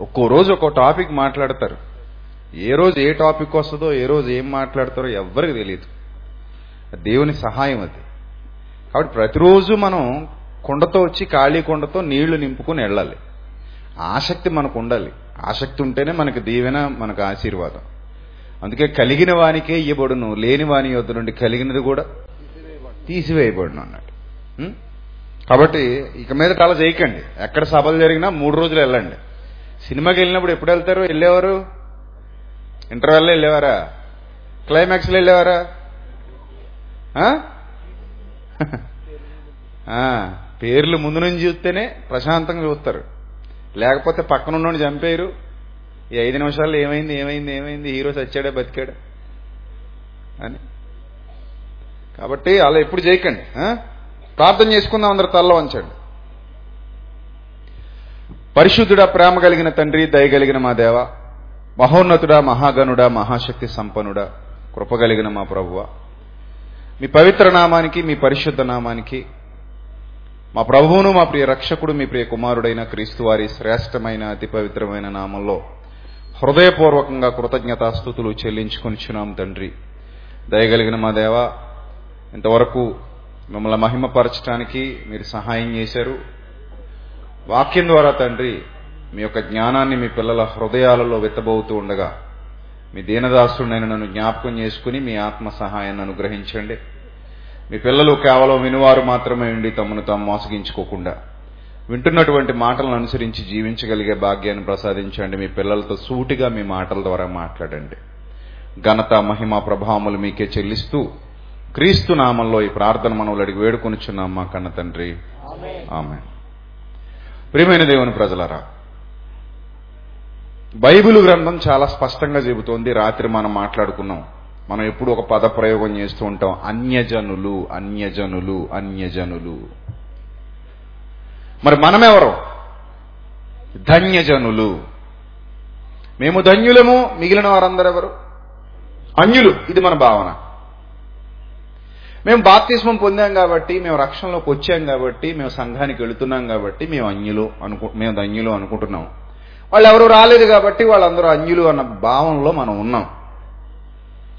ఒక్కో రోజు ఒక్కో టాపిక్ మాట్లాడతారు. ఏ రోజు ఏ టాపిక్ వస్తుందో ఏ రోజు ఏం మాట్లాడతారో ఎవ్వరికి తెలియదు దేవుని సహాయం అది. కాబట్టి ప్రతిరోజు మనం కుండతో వచ్చి ఖాళీ కుండతో నీళ్ళు నింపుకుని వెళ్ళాలి. ఆసక్తి మనకు ఉండాలి. ఆసక్తి ఉంటేనే మనకు దీవెన మనకు ఆశీర్వాదం. అందుకే కలిగిన వానికే ఇయ్యబడును లేని వాని యొద్ద నుండి కలిగినది కూడా తీసివేయబడును అన్నాడు కాబట్టి ఇక మీద అలా చేయకండి. ఎక్కడ సభలు జరిగినా మూడు రోజులు వెళ్ళండి. సినిమాకి వెళ్ళినప్పుడు ఎప్పుడు వెళ్తారు? వెళ్ళేవారు? ఇంటర్వెల్లో వెళ్ళేవారా? క్లైమాక్స్లో వెళ్ళేవారా? పేర్లు ముందు నుంచి చూస్తేనే ప్రశాంతంగా చూస్తారు. లేకపోతే పక్కన ఉన్నోడిని చంపేయరు. ఈ ఐదు నిమిషాల్లో ఏమైంది ఏమైంది ఏమైంది? హీరో చచ్చాడే బతికాడు? అని. కాబట్టి అలా ఎప్పుడు చేయకండి ప్రార్థన చేసుకుందాం అందరు తల్ల వంచండి పరిశుద్ధుడా ప్రేమ కలిగిన తండ్రి దయగలిగిన మా దేవ మహోన్నతుడా మహాగణుడా మహాశక్తి సంపన్నుడా కృపగలిగిన మా ప్రభువ. మీ పవిత్ర నామానికి మీ పరిశుద్ధ నామానికి మా ప్రభువును మా ప్రియ రక్షకుడు మీ ప్రియ కుమారుడైన క్రీస్తు వారి శ్రేష్టమైన అతి పవిత్రమైన నామంలో హృదయపూర్వకంగా కృతజ్ఞతాస్థుతులు చెల్లించుకొనిచున్నాం తండ్రి. దయగలిగిన మా దేవ ఇంతవరకు మిమ్మల్ని మహిమపరచడానికి మీరు సహాయం చేశారు. వాక్యం ద్వారా తండ్రి మీ యొక్క జ్ఞానాన్ని మీ పిల్లల హృదయాలలో వెత్తబోతూ ఉండగా మీ దీనదాసుడినైన నన్ను జ్ఞాపకం చేసుకుని మీ ఆత్మ సహాయాన్ని అనుగ్రహించండి. మీ పిల్లలు కేవలం వినువారు మాత్రమే ఉండి తమను తాము మోసగించుకోకుండా వింటున్నటువంటి మాటలను అనుసరించి జీవించగలిగే భాగ్యాన్ని ప్రసాదించండి. మీ పిల్లలతో సూటిగా మీ మాటల ద్వారా మాట్లాడండి. ఘనత మహిమ ప్రభావములు మీకే చెల్లిస్తూ క్రీస్తు నామంలో ఈ ప్రార్థన మనవులు అడిగి వేడుకొనిచున్నాం మా కన్న తండ్రి. ఆమె ప్రియమైన దేవుని ప్రజలరా బైబిల్ గ్రంథం చాలా స్పష్టంగా చెబుతోంది. రాత్రి మనం మాట్లాడుకున్నాం. మనం ఎప్పుడు ఒక పద ప్రయోగం చేస్తూ ఉంటాం. అన్యజనులు అన్యజనులు అన్యజనులు. మరి మనమెవరు? ధన్యజనులు. మేము ధన్యులము మిగిలిన వారందరెవరు? అన్యులు. ఇది మన భావన. మేము బాప్తిస్మం పొందాం కాబట్టి మేము రక్షణలోకి వచ్చాం కాబట్టి మేము సంఘానికి వెళుతున్నాం కాబట్టి మేము అన్యులు అనుకు మేము ధన్యులు అనుకుంటున్నాం. వాళ్ళు ఎవరు రాలేదు కాబట్టి వాళ్ళందరూ అన్యులు అన్న భావంలో మనం ఉన్నాం.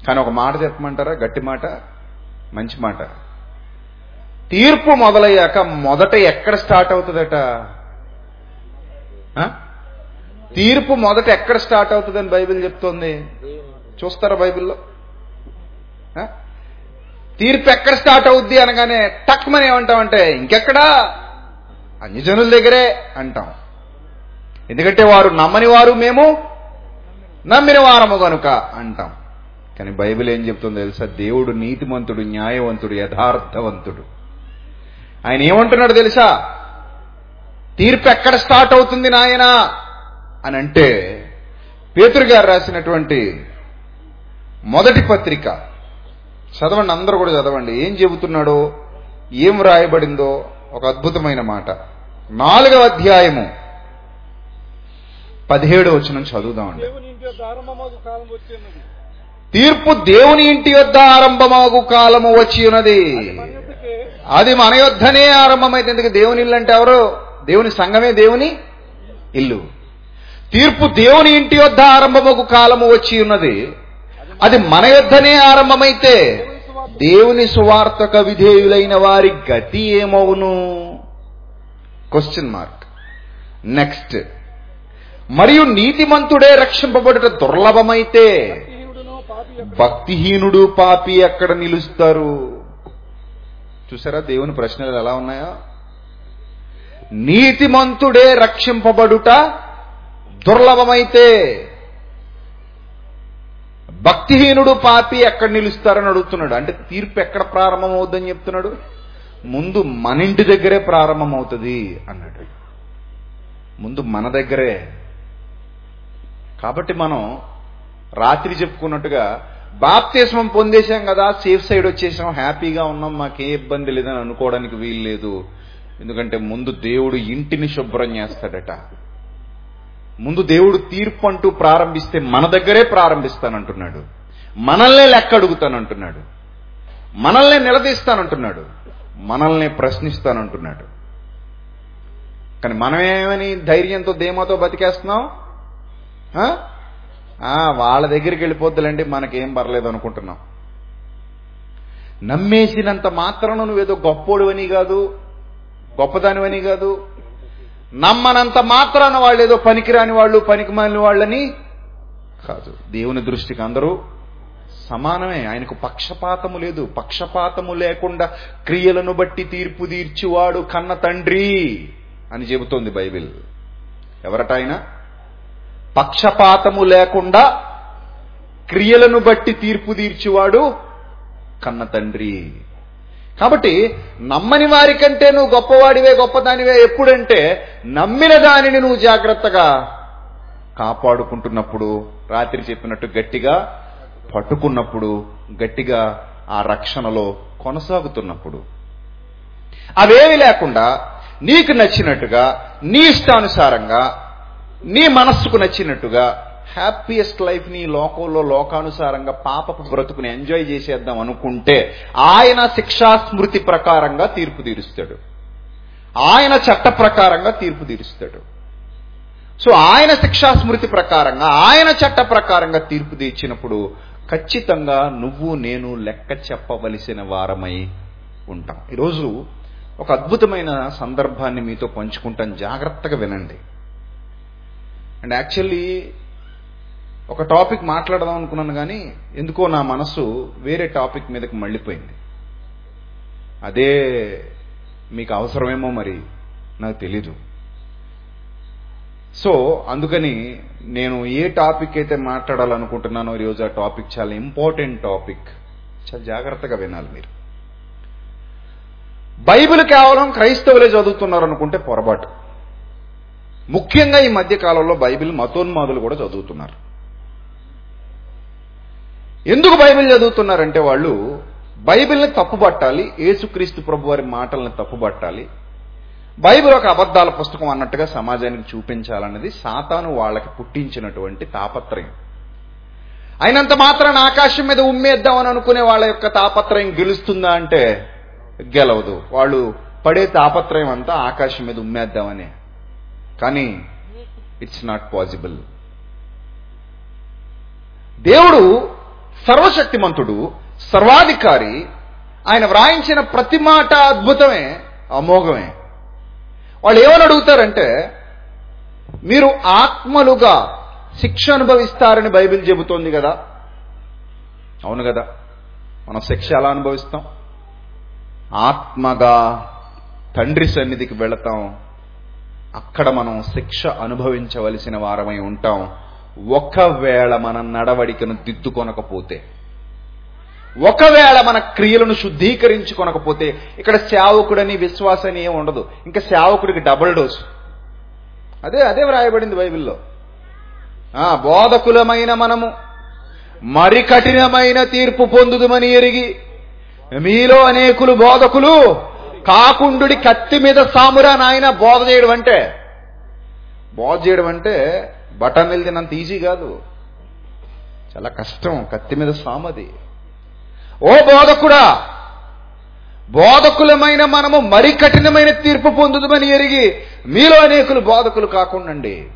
కానీ ఒక మాట చెప్పమంటారా? గట్టి మాట? మంచి మాట. తీర్పు మొదలయ్యాక మొదట ఎక్కడ స్టార్ట్ అవుతుందట? తీర్పు మొదట ఎక్కడ స్టార్ట్ అవుతుందని బైబిల్ చెప్తోంది? చూస్తారా బైబిల్లో? తీర్పు ఎక్కడ స్టార్ట్ అవుద్ది అనగానే టక్మని ఏమంటామంటే ఇంకెక్కడా? అన్యజనుల దగ్గరే అంటాం. ఎందుకంటే వారు నమ్మని వారు మేము నమ్మిన వారము కనుక అంటాం. కానీ బైబిల్ ఏం చెప్తుందో తెలుసా? దేవుడు నీతిమంతుడు న్యాయవంతుడు యథార్థవంతుడు. ఆయన ఏమంటున్నాడు తెలుసా? తీర్పు ఎక్కడ స్టార్ట్ అవుతుంది నాయనా? అని అంటే పేతురు గారు రాసినటువంటి మొదటి పత్రిక చదవండి అందరూ కూడా చదవండి. ఏం చెబుతున్నాడో ఏం రాయబడిందో ఒక అద్భుతమైన మాట. నాలుగవ అధ్యాయము. పదిహేడు వచ్చిన చదువుదామండి తీర్పు దేవుని ఇంటి యొద్ద ఆరంభమగు కాలము వచ్చి ఉన్నది అది మన యొద్దనే ఆరంభమైతే ఎందుకు దేవుని ఇల్లు అంటే ఎవరు? దేవుని సంఘమే దేవుని ఇల్లు. తీర్పు దేవుని ఇంటి యొద్ద ఆరంభమగు కాలము వచ్చి ఉన్నది అది మన యొద్దనే ఆరంభమైతే దేవుని సువార్తక విధేయులైన వారి గతి ఏమవును? క్వశ్చన్ మార్క్ నెక్స్ట్ మరియు నీతిమంతుడే రక్షింపబడుట దుర్లభమైతే భక్తిహీనుడు పాపి ఎక్కడ నిలుస్తారు? చూసారా దేవుని ప్రశ్నలు ఎలా ఉన్నాయో? నీతిమంతుడే రక్షింపబడుట దుర్లభమైతే భక్తిహీనుడు పాపి ఎక్కడ నిలుస్తారని అడుగుతున్నాడు. అంటే తీర్పు ఎక్కడ ప్రారంభమవుద్దని చెప్తున్నాడు? ముందు మన ఇంటి దగ్గరే ప్రారంభమవుతుంది అన్నాడు. ముందు మన దగ్గరే. కాబట్టి మనం రాత్రి చెప్పుకున్నట్టుగా బాప్తిస్మం పొందేశాం కదా సేఫ్ సైడ్ వచ్చేసాం హ్యాపీగా ఉన్నాం మాకే ఇబ్బంది లేదని అనుకోవడానికి వీలు లేదు ఎందుకంటే ముందు దేవుడు ఇంటిని శుభ్రం చేస్తాడట. ముందు దేవుడు తీర్పు అంటూ ప్రారంభిస్తే మన దగ్గరే ప్రారంభిస్తానంటున్నాడు. మనల్నే లెక్క అడుగుతానంటున్నాడు మనల్నే నిలదీస్తానంటున్నాడు. మనల్ని ప్రశ్నిస్తానంటున్నాడు. కానీ మనమేమని ధైర్యంతో ధీమాతో బతికేస్తున్నాం? ఆ? ఆ, వాళ్ళ దగ్గరికి వెళ్ళిపోద్దులండి మనకేం పర్లేదు అనుకుంటున్నాం. నమ్మేసినంత మాత్రం నువ్వేదో గొప్పోడువని కాదు గొప్పదానివని కాదు నమ్మనంత మాత్రాన వాళ్ళు ఏదో పనికిరాని వాళ్ళు పనికిమాలిన వాళ్ళని కాదు. దేవుని దృష్టికి అందరూ సమానమే. ఆయనకు పక్షపాతము లేదు. పక్షపాతము లేకుండా క్రియలను బట్టి తీర్పు తీర్చివాడు కన్న తండ్రి అని చెబుతోంది బైబిల్. ఎవరట ఆయన? పక్షపాతము లేకుండా క్రియలను బట్టి తీర్పు తీర్చివాడు కన్న తండ్రి. కాబట్టి నమ్మని వారికంటే నువ్వు గొప్పవాడివే గొప్పదానివే ఎప్పుడంటే నమ్మిన దానిని నువ్వు జాగ్రత్తగా కాపాడుకుంటున్నప్పుడు రాత్రి చెప్పినట్టు గట్టిగా పట్టుకున్నప్పుడు గట్టిగా ఆ రక్షణలో కొనసాగుతున్నప్పుడు. అవేవి లేకుండా నీకు నచ్చినట్టుగా నీ ఇష్టానుసారంగా నీ మనస్సుకు నచ్చినట్టుగా హ్యాపీయెస్ట్ లైఫ్ని లోకంలో లోకానుసారంగా పాపపు బ్రతుకుని ఎంజాయ్ చేసేద్దాం అనుకుంటే ఆయన శిక్షా స్మృతి ప్రకారంగా తీర్పు తీరుస్తాడు. ఆయన చట్ట ప్రకారంగా తీర్పు తీరుస్తాడు. సో ఆయన శిక్షా స్మృతి ప్రకారంగా ఆయన చట్ట ప్రకారంగా తీర్పు తీర్చినప్పుడు ఖచ్చితంగా నువ్వు నేను లెక్క చెప్పవలసిన వారమై ఉంటాం. ఈరోజు ఒక అద్భుతమైన సందర్భాన్ని మీతో పంచుకుంటాను. జాగ్రత్తగా వినండి. అండ్ యాక్చువల్లీ ఒక టాపిక్ మాట్లాడదాం అనుకున్నాను కానీ ఎందుకో నా మనసు వేరే టాపిక్ మీదకి మళ్ళీపోయింది. అదే మీకు అవసరమేమో మరి నాకు తెలీదు. సో అందుకని నేను ఏ టాపిక్ అయితే మాట్లాడాలనుకుంటున్నానో ఈరోజు ఆ టాపిక్ చాలా ఇంపార్టెంట్ టాపిక్. చాలా జాగ్రత్తగా వినాలి మీరు. బైబిల్ కేవలం క్రైస్తవులే చదువుతున్నారు అనుకుంటే పొరపాటు. ముఖ్యంగా ఈ మధ్య కాలంలో బైబిల్ మతోన్మాదులు కూడా చదువుతున్నారు. ఎందుకు బైబిల్ చదువుతున్నారంటే వాళ్ళు బైబిల్ని తప్పుపట్టాలి యేసుక్రీస్తు ప్రభు వారి మాటల్ని తప్పుపట్టాలి. బైబిల్ ఒక అబద్ధాల పుస్తకం అన్నట్టుగా సమాజానికి చూపించాలన్నది సాతాను వాళ్ళకి పుట్టించినటువంటి తాపత్రయం. అయినంత మాత్రాన ఆకాశం మీద ఉమ్మేద్దామని అనుకునే వాళ్ళ యొక్క తాపత్రయం గెలుస్తుందా అంటే గెలవదు. వాళ్ళు పడే తాపత్రయం అంతా ఆకాశం మీద ఉమ్మేద్దామని. కానీ ఇట్స్ నాట్ పాసిబుల్ దేవుడు సర్వశక్తిమంతుడు సర్వాధికారి ఆయన వ్రాయించిన ప్రతి మాట అద్భుతమే అమోఘమే. వాళ్ళు ఏమని అడుగుతారంటే మీరు ఆత్మలుగా శిక్ష అనుభవిస్తారని బైబిల్ చెబుతోంది కదా. అవును కదా. మనం శిక్ష ఎలా అనుభవిస్తాం? ఆత్మగా తండ్రి సన్నిధికి వెళతాం. అక్కడ మనం శిక్ష అనుభవించవలసిన వారమై ఉంటాం. ఒకవేళ మన నడవడికను దిద్దుకొనకపోతే ఒకవేళ మన క్రియలను శుద్ధీకరించుకొనకపోతే ఇక్కడ సేవకుడని విశ్వాసని ఏమి ఉండదు. ఇంకా సేవకుడికి డబుల్ డోస్. అదే అదే వ్రాయబడింది బైబిల్లో. ఆ బోధకులమైన మనము మరి కఠినమైన తీర్పు పొందుదుమని ఎరిగి మీలో అనేకులు బోధకులు కాకుండుడి కత్తి మీద సామురా నాయన బోధ చేయడం అంటే బోధ చేయడం అంటే బటన్ వెళ్తినంత ఈజీ కాదు. చాలా కష్టం కత్తి మీద సామది. ఓ బోధకుడా బోధకులమైన మనము మరి కఠినమైన తీర్పు పొందుదమని ఎరిగి మీలో అనేకులు బోధకులు కాకుండండి.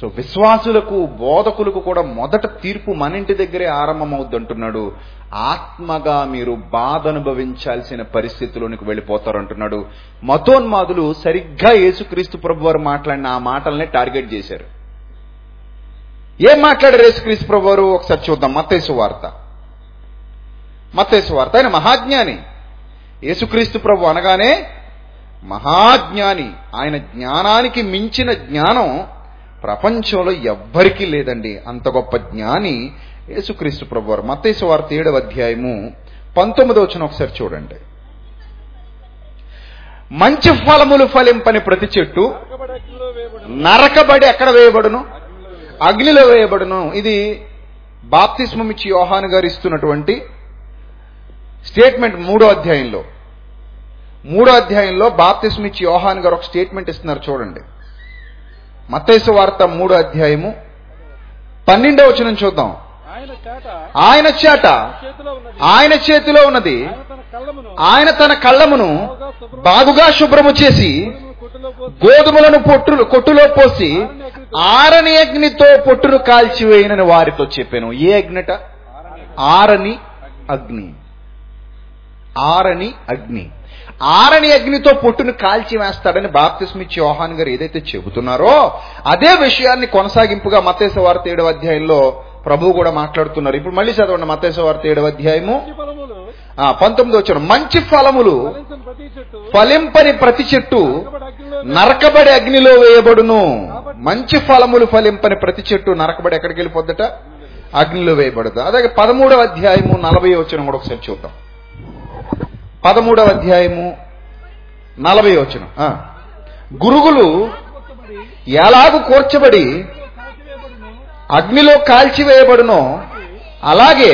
సో విశ్వాసులకు బోధకులకు కూడా మొదట తీర్పు మన ఇంటి దగ్గరే ఆరంభమవుద్ది అంటున్నాడు ఆత్మగా మీరు బాధ అనుభవించాల్సిన పరిస్థితిలోనికి వెళ్ళిపోతారు అంటున్నాడు మతోన్మాదులు సరిగ్గా యేసుక్రీస్తు ప్రభు వారు మాట్లాడిన ఆ మాటలనే టార్గెట్ చేశారు. ఏం మాట్లాడారు యేసుక్రీస్తు ప్రభు వారు? ఒకసారి చూద్దాం. మతేసు వార్త. మతేసు వార్త. ఆయన మహాజ్ఞాని. యేసుక్రీస్తు ప్రభు అనగానే మహాజ్ఞాని. ఆయన జ్ఞానానికి మించిన జ్ఞానం ప్రపంచంలో ఎవ్వరికీ లేదండి. అంత గొప్ప జ్ఞాని యేసుక్రీస్తు ప్రభు వారు మత్తేసు వార్త ఏడవ అధ్యాయము పంతొమ్మిదో వచ్చిన ఒకసారి చూడండి. మంచి ఫలములు ఫలింపని ప్రతి చెట్టు నరకబడి ఎక్కడ వేయబడును? అగ్నిలో వేయబడును. ఇది బాప్తిస్మం ఇచ్చి యోహాన్ గారు ఇస్తున్నటువంటి స్టేట్మెంట్ మూడో అధ్యాయంలో. మూడో అధ్యాయంలో బాప్తిస్మిచ్చి యోహాన్ గారు ఒక స్టేట్మెంట్ ఇస్తున్నారు చూడండి. మత్తైసు వార్త మూడో అధ్యాయము. పన్నెండో వచనం చూద్దాం. ఆయన చేట ఆయన చేతిలో ఉన్నది. ఆయన తన కళ్ళమును బాగుగా శుభ్రం బాగుగా శుభ్రము చేసి గోధుమలను పొట్టులు కొట్టులో పోసి ఆరని అగ్నితో పొట్టును కాల్చివేయనని వారితో చెప్పాను. ఏ అగ్నిట? ఆరని అగ్ని. ఆరని అగ్ని. ఆరని అగ్నితో పొట్టును కాల్చి వేస్తాడని బాప్తిస్మిచ్చి యోహాన్ గారు ఏదైతే చెబుతున్నారో అదే విషయాన్ని కొనసాగింపుగా మతేశ వార్త ఏడవ అధ్యాయంలో ప్రభు కూడా మాట్లాడుతున్నారు. ఇప్పుడు మళ్ళీ చదవండి మతేశ వార్త ఏడవ అధ్యాయము. పంతొమ్మిది వచ్చిన మంచి ఫలములు ఫలింపని ప్రతి చెట్టు నరకబడి అగ్నిలో నరకబడి అగ్నిలో వేయబడును. మంచి ఫలములు ఫలింపని ప్రతి చెట్టు నరకబడి ఎక్కడికి వెళ్ళిపోద్దట? అగ్నిలో వేయబడదు అలాగే పదమూడవ అధ్యాయము నలభై వచ్చిన కూడా ఒకసారి చూద్దాం. పదమూడవ అధ్యాయము నలభై వచ్చిన గురుగులు ఎలాగు కూర్చబడి అగ్నిలో కాల్చివేయబడునో అలాగే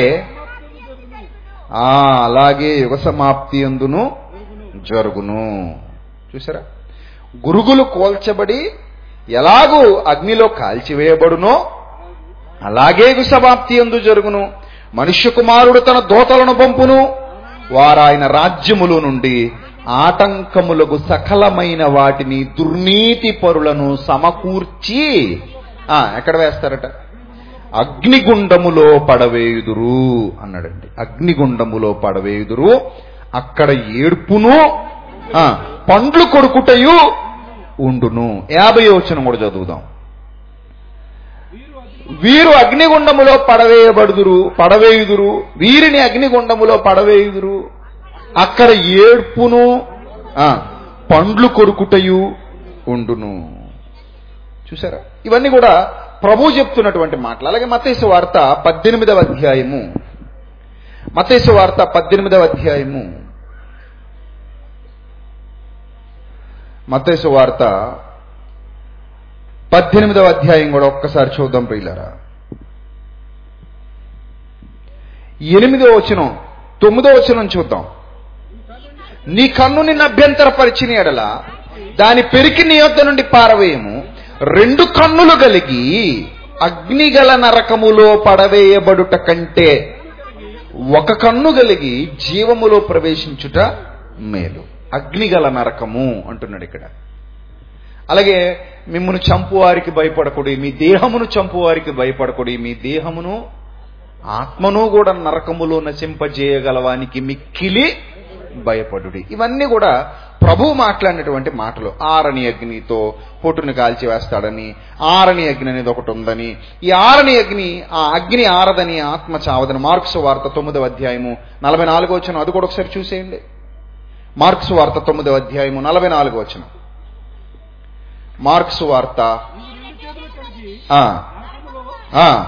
ఆ అలాగే యుగ సమాప్తి అందును జరుగును. చూసారా గురుగులు కోల్చబడి ఎలాగూ అగ్నిలో కాల్చివేయబడునో అలాగే యుగ సమాప్తి అందు జరుగును. మనుష్య కుమారుడు తన దోతలను పంపును. వారాయన రాజ్యములో నుండి ఆటంకములకు సకలమైన వాటిని దుర్నీతి పరులను సమకూర్చి ఎక్కడ వేస్తారట? అగ్నిగుండములో పడవేయుదురు అన్నాడండి. అగ్నిగుండములో పడవేయుదురు. అక్కడ ఏడుపును ఆ, పండ్లు కొడుకుటయు ఉండును. యాభై వచనం కూడా చదువుదాం. వీరు అగ్నిగుండములో పడవేయబడుదురు పడవేయుదురు. వీరిని అగ్నిగుండములో పడవేయుదురు. అక్కడ ఏడ్పును పండ్లు కొరుకుటయు ఉండును. చూసారా ఇవన్నీ కూడా ప్రభు చెప్తున్నటువంటి మాటలు. అలాగే మతేశ వార్త పద్దెనిమిదవ అధ్యాయము. మతేశ వార్త పద్దెనిమిదవ అధ్యాయము. మతేశ వార్త పద్దెనిమిదవ అధ్యాయం కూడా ఒక్కసారి చూద్దాం ప్రియులరా. ఎనిమిదో వచనం తొమ్మిదో వచనం చూద్దాం. నీ కన్ను నిన్ను అభ్యంతరపరిచిన ఎడల దాని పెరికి నీ యొద్ద నుండి పారవేయము. రెండు కన్నులు కలిగి అగ్నిగల నరకములో పడవేయబడుట కంటే ఒక కన్ను కలిగి జీవములో ప్రవేశించుట మేలు. అగ్నిగల నరకము అంటున్నాడు ఇక్కడ. అలాగే మిమ్మల్ని చంపువారికి భయపడకుడి మీ దేహమును చంపువారికి భయపడకుడి మీ దేహమును ఆత్మను కూడా నరకములో నశింపజేయగలవానికి మిక్కిలి భయపడుడి. ఇవన్నీ కూడా ప్రభు మాట్లాడినటువంటి మాటలు. ఆరని అగ్నితో పొట్టును కాల్చి వేస్తాడని ఆరని అగ్ని అనేది ఒకటి ఉందని. ఈ ఆరని అగ్ని ఆ అగ్ని ఆరదని ఆత్మ చావదని మార్క్స్ వార్త తొమ్మిదవ అధ్యాయము నలభై నాలుగో వచ్చిన అది కూడా ఒకసారి చూసేయండి. మార్క్స్ వార్త తొమ్మిదవ అధ్యాయము నలభై నాలుగో వచ్చినాం మార్క్స్ వార్త. ఆ, ఆ,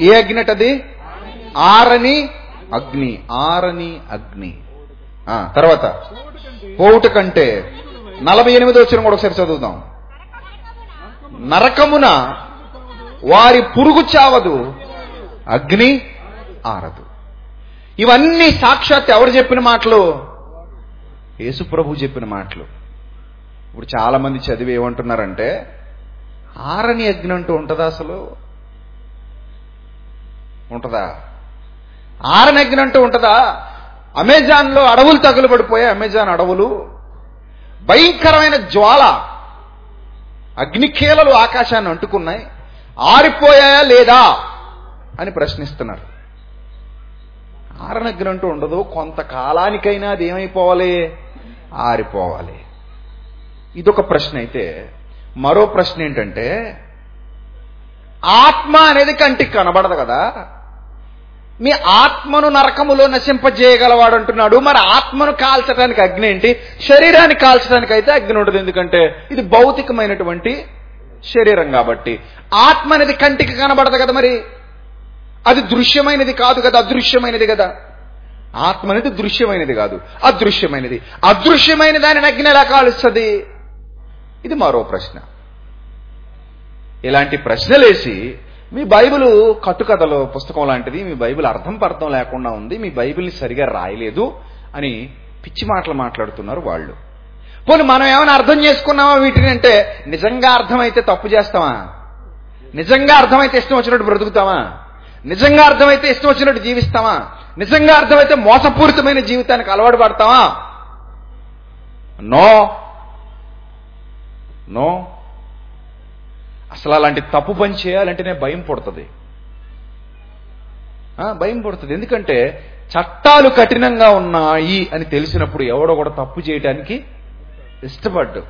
ఏ అగ్ని అది ఆరని అగ్ని ఆరని అగ్ని. ఆ, తర్వాత పోవుట కంటే కంటే నలభై ఎనిమిది వచ్చిన కూడా ఒకసారి చదువుదాం. నరకమున వారి పురుగు చావదు అగ్ని ఆరదు. ఇవన్నీ సాక్షాత్ ఎవరు చెప్పిన మాటలు? యేసు ప్రభు చెప్పిన మాటలు. ఇప్పుడు చాలా మంది చదివి ఏమంటున్నారంటే ఆరని అగ్ని అంటూ ఉంటుందా అసలు? ఉంటుందా? ఆరని అగ్ని అంటూ ఉంటదా? అమెజాన్లో అడవులు తగులుబడిపోయాయి అమెజాన్ అడవులు. భయంకరమైన జ్వాల అగ్నికేలలు ఆకాశాన్ని అంటుకున్నాయి. ఆరిపోయాయా లేదా అని ప్రశ్నిస్తున్నారు. ఆరనగ్నంటూ ఉండదు కొంతకాలానికైనా అది ఏమైపోవాలి? ఆరిపోవాలి. ఇదొక ప్రశ్న అయితే మరో ప్రశ్న ఏంటంటే ఆత్మ అనేది కంటికి కనబడదు కదా. మీ ఆత్మను నరకములో నశింపజేయగలవాడు అంటున్నాడు. మరి ఆత్మను కాల్చడానికి అగ్ని ఏంటి? శరీరాన్ని కాల్చడానికి అయితే అగ్ని ఉండదు ఎందుకంటే ఇది భౌతికమైనటువంటి శరీరం కాబట్టి. ఆత్మ అనేది కంటికి కనబడదు కదా మరి. అది దృశ్యమైనది కాదు కదా అదృశ్యమైనది కదా. ఆత్మ అనేది దృశ్యమైనది కాదు అదృశ్యమైనది. అదృశ్యమైన దానిని అగ్ని ఎలా కాలుస్తుంది? ఇది మరో ప్రశ్న. ఇలాంటి ప్రశ్నలేసి మీ బైబిల్ కట్టుకథలు పుస్తకం లాంటిది మీ బైబిల్ అర్థం పర్థం లేకుండా ఉంది మీ బైబిల్ని సరిగా రాయలేదు అని పిచ్చి మాటలు మాట్లాడుతున్నారు వాళ్ళు. పోనీ మనం ఏమైనా అర్థం చేసుకున్నామా వీటిని అంటే నిజంగా అర్థమైతే తప్పు చేస్తామా? నిజంగా అర్థమైతే ఇష్టం వచ్చినట్టు బ్రతుకుతామా? నిజంగా అర్థమైతే ఇష్టం వచ్చినట్టు జీవిస్తామా? నిజంగా అర్థమైతే మోసపూరితమైన జీవితానికి అలవాటు పడతామా? నో. నో? అసలు అలాంటి తప్పు పని చేయాలంటేనే భయం పుడుతుంది. భయం పుడుతుంది. ఎందుకంటే చట్టాలు కఠినంగా ఉన్నాయి అని తెలిసినప్పుడు ఎవడో కూడా తప్పు చేయడానికి ఇష్టపడ్డు.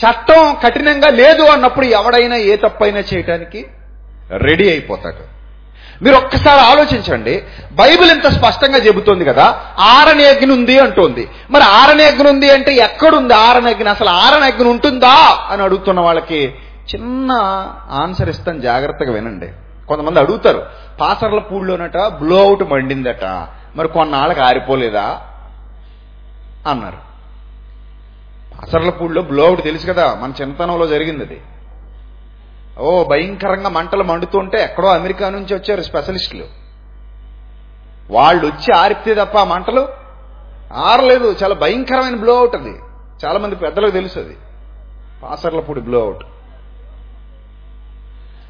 చట్టం కఠినంగా లేదు అన్నప్పుడు ఎవడైనా ఏ తప్పైనా చేయటానికి రెడీ అయిపోతాడు. మీరు ఒక్కసారి ఆలోచించండి. బైబిల్ ఇంత స్పష్టంగా చెబుతోంది కదా ఆరని అగ్ని ఉంది అంటోంది. మరి ఆరని అగ్ని ఉంది అంటే ఎక్కడుంది? ఆరని అగ్ని అసలు ఆరని అగ్ని ఉంటుందా? అని అడుగుతున్న వాళ్ళకి చిన్న ఆన్సర్ ఇస్తాను జాగ్రత్తగా వినండి. కొంతమంది అడుగుతారు పాసర్ల పూడిలోనట బ్లో అవుట్ మండిందట మరి కొన్నాళ్ళకి ఆరిపోలేదా? అన్నారు. పాసర్లపూడిలో బ్లో అవుట్ తెలుసు కదా మన చిన్నతనంలో జరిగింది అది. ఓ భయంకరంగా మంటలు మండుతుంటే ఎక్కడో అమెరికా నుంచి వచ్చారు స్పెషలిస్టులు. వాళ్ళు వచ్చి ఆరిపితే తప్ప ఆ మంటలు ఆరలేదు. చాలా భయంకరమైన బ్లో అవుట్ అది. చాలా మంది పెద్దలకు తెలుసు అది పాసర్లపూడి బ్లో అవుట్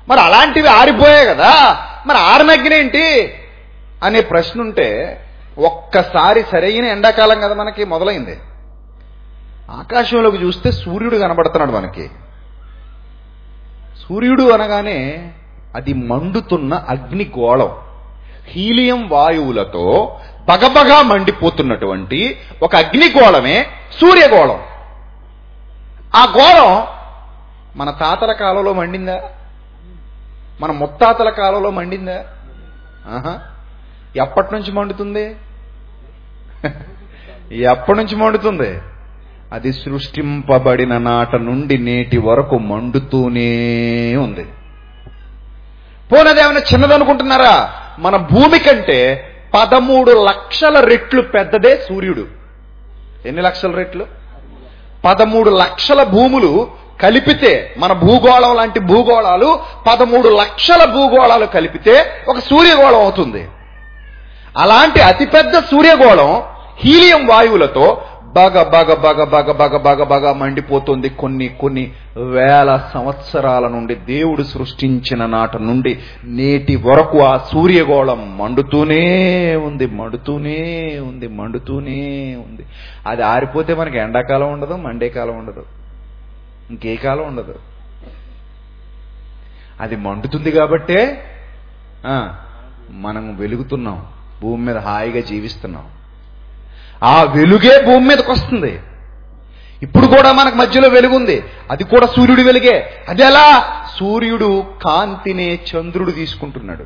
మరి అలాంటివి ఆరిపోయాయి కదా. మరి ఆరనగ్గినేంటి అనే ప్రశ్న ఉంటే ఒక్కసారి సరైన ఎండాకాలం కదా మనకి మొదలైంది. ఆకాశంలోకి చూస్తే సూర్యుడు కనబడుతున్నాడు మనకి. సూర్యుడు అనగానే అది మండుతున్న అగ్నిగోళం హీలియం వాయువులతో బగబగా మండిపోతున్నటువంటి ఒక అగ్నిగోళమే సూర్యగోళం ఆ గోళం మన తాతల కాలంలో మండిందా? మన ముత్తాతల కాలంలో మండిందా? ఆహా. ఎప్పటి నుంచి మండుతుంది? ఎప్పటి నుంచి మండుతుంది? అది సృష్టింపబడిన నాట నుండి నేటి వరకు మండుతూనే ఉంది. పోనదేమైనా చిన్నదనుకుంటున్నారా? మన భూమి కంటే పదమూడు లక్షల రెట్లు పెద్దదే సూర్యుడు. ఎన్ని లక్షల రెట్లు? పదమూడు లక్షల భూములు కలిపితే మన భూగోళం లాంటి భూగోళాలు పదమూడు లక్షల భూగోళాలు కలిపితే ఒక సూర్యగోళం అవుతుంది. అలాంటి అతిపెద్ద సూర్యగోళం హీలియం వాయువులతో బాగా బాగా బాగా బాగా బాగా బాగా బాగా మండిపోతుంది కొన్ని కొన్ని వేల సంవత్సరాల నుండి దేవుడు సృష్టించిన నాట నుండి నేటి వరకు ఆ సూర్యగోళం మండుతూనే ఉంది మండుతూనే ఉంది మండుతూనే ఉంది. అది ఆరిపోతే మనకి ఎండాకాలం ఉండదు మండే కాలం ఉండదు. ఇంకే కాలం ఉండదు. అది మండుతుంది కాబట్టే మనం వెలుగుతున్నాం భూమి మీద హాయిగా జీవిస్తున్నాం. ఆ వెలుగే భూమి మీదకి వస్తుంది. ఇప్పుడు కూడా మనకు మధ్యలో వెలుగుంది. అది కూడా సూర్యుడు వెలుగే. అది ఎలా? సూర్యుడు కాంతినే చంద్రుడు తీసుకుంటున్నాడు.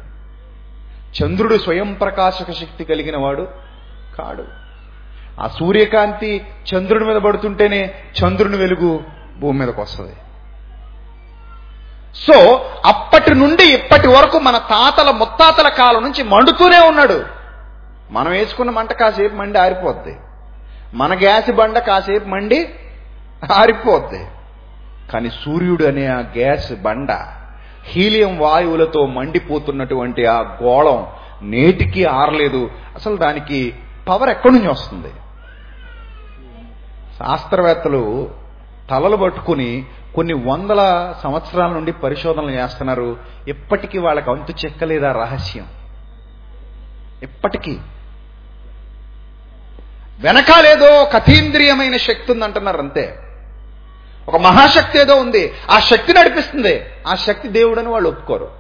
చంద్రుడు స్వయం ప్రకాశక శక్తి కలిగిన వాడు కాడు. ఆ సూర్యకాంతి చంద్రుడి మీద పడుతుంటేనే చంద్రుని వెలుగు భూమి మీదకి వస్తుంది. సో అప్పటి నుండి ఇప్పటి వరకు మన తాతల ముత్తాతల కాలం నుంచి మండుతూనే ఉన్నాడు. మనం వేసుకున్న మంట కాసేపు మండి ఆరిపోద్ది. మన గ్యాస్ బండ కాసేపు మండి ఆరిపోద్ది. కానీ సూర్యుడు అనే ఆ గ్యాస్ బండ హీలియం వాయువులతో మండిపోతున్నటువంటి ఆ గోళం నేటికి ఆరలేదు. అసలు దానికి పవర్ ఎక్కడి నుంచి వస్తుంది? శాస్త్రవేత్తలు తలలు పట్టుకుని కొన్ని వందల సంవత్సరాల నుండి పరిశోధనలు చేస్తున్నారు. ఇప్పటికీ వాళ్ళకి అంతు చెక్కలేదా రహస్యం? ఇప్పటికీ. వెనకాలేదో కథీంద్రియమైన శక్తి ఉందంటున్నారు అంతే. ఒక మహాశక్తి ఏదో ఉంది. ఆ శక్తి నడిపిస్తుంది. ఆ శక్తి దేవుడని వాళ్ళు ఒప్పుకోరు.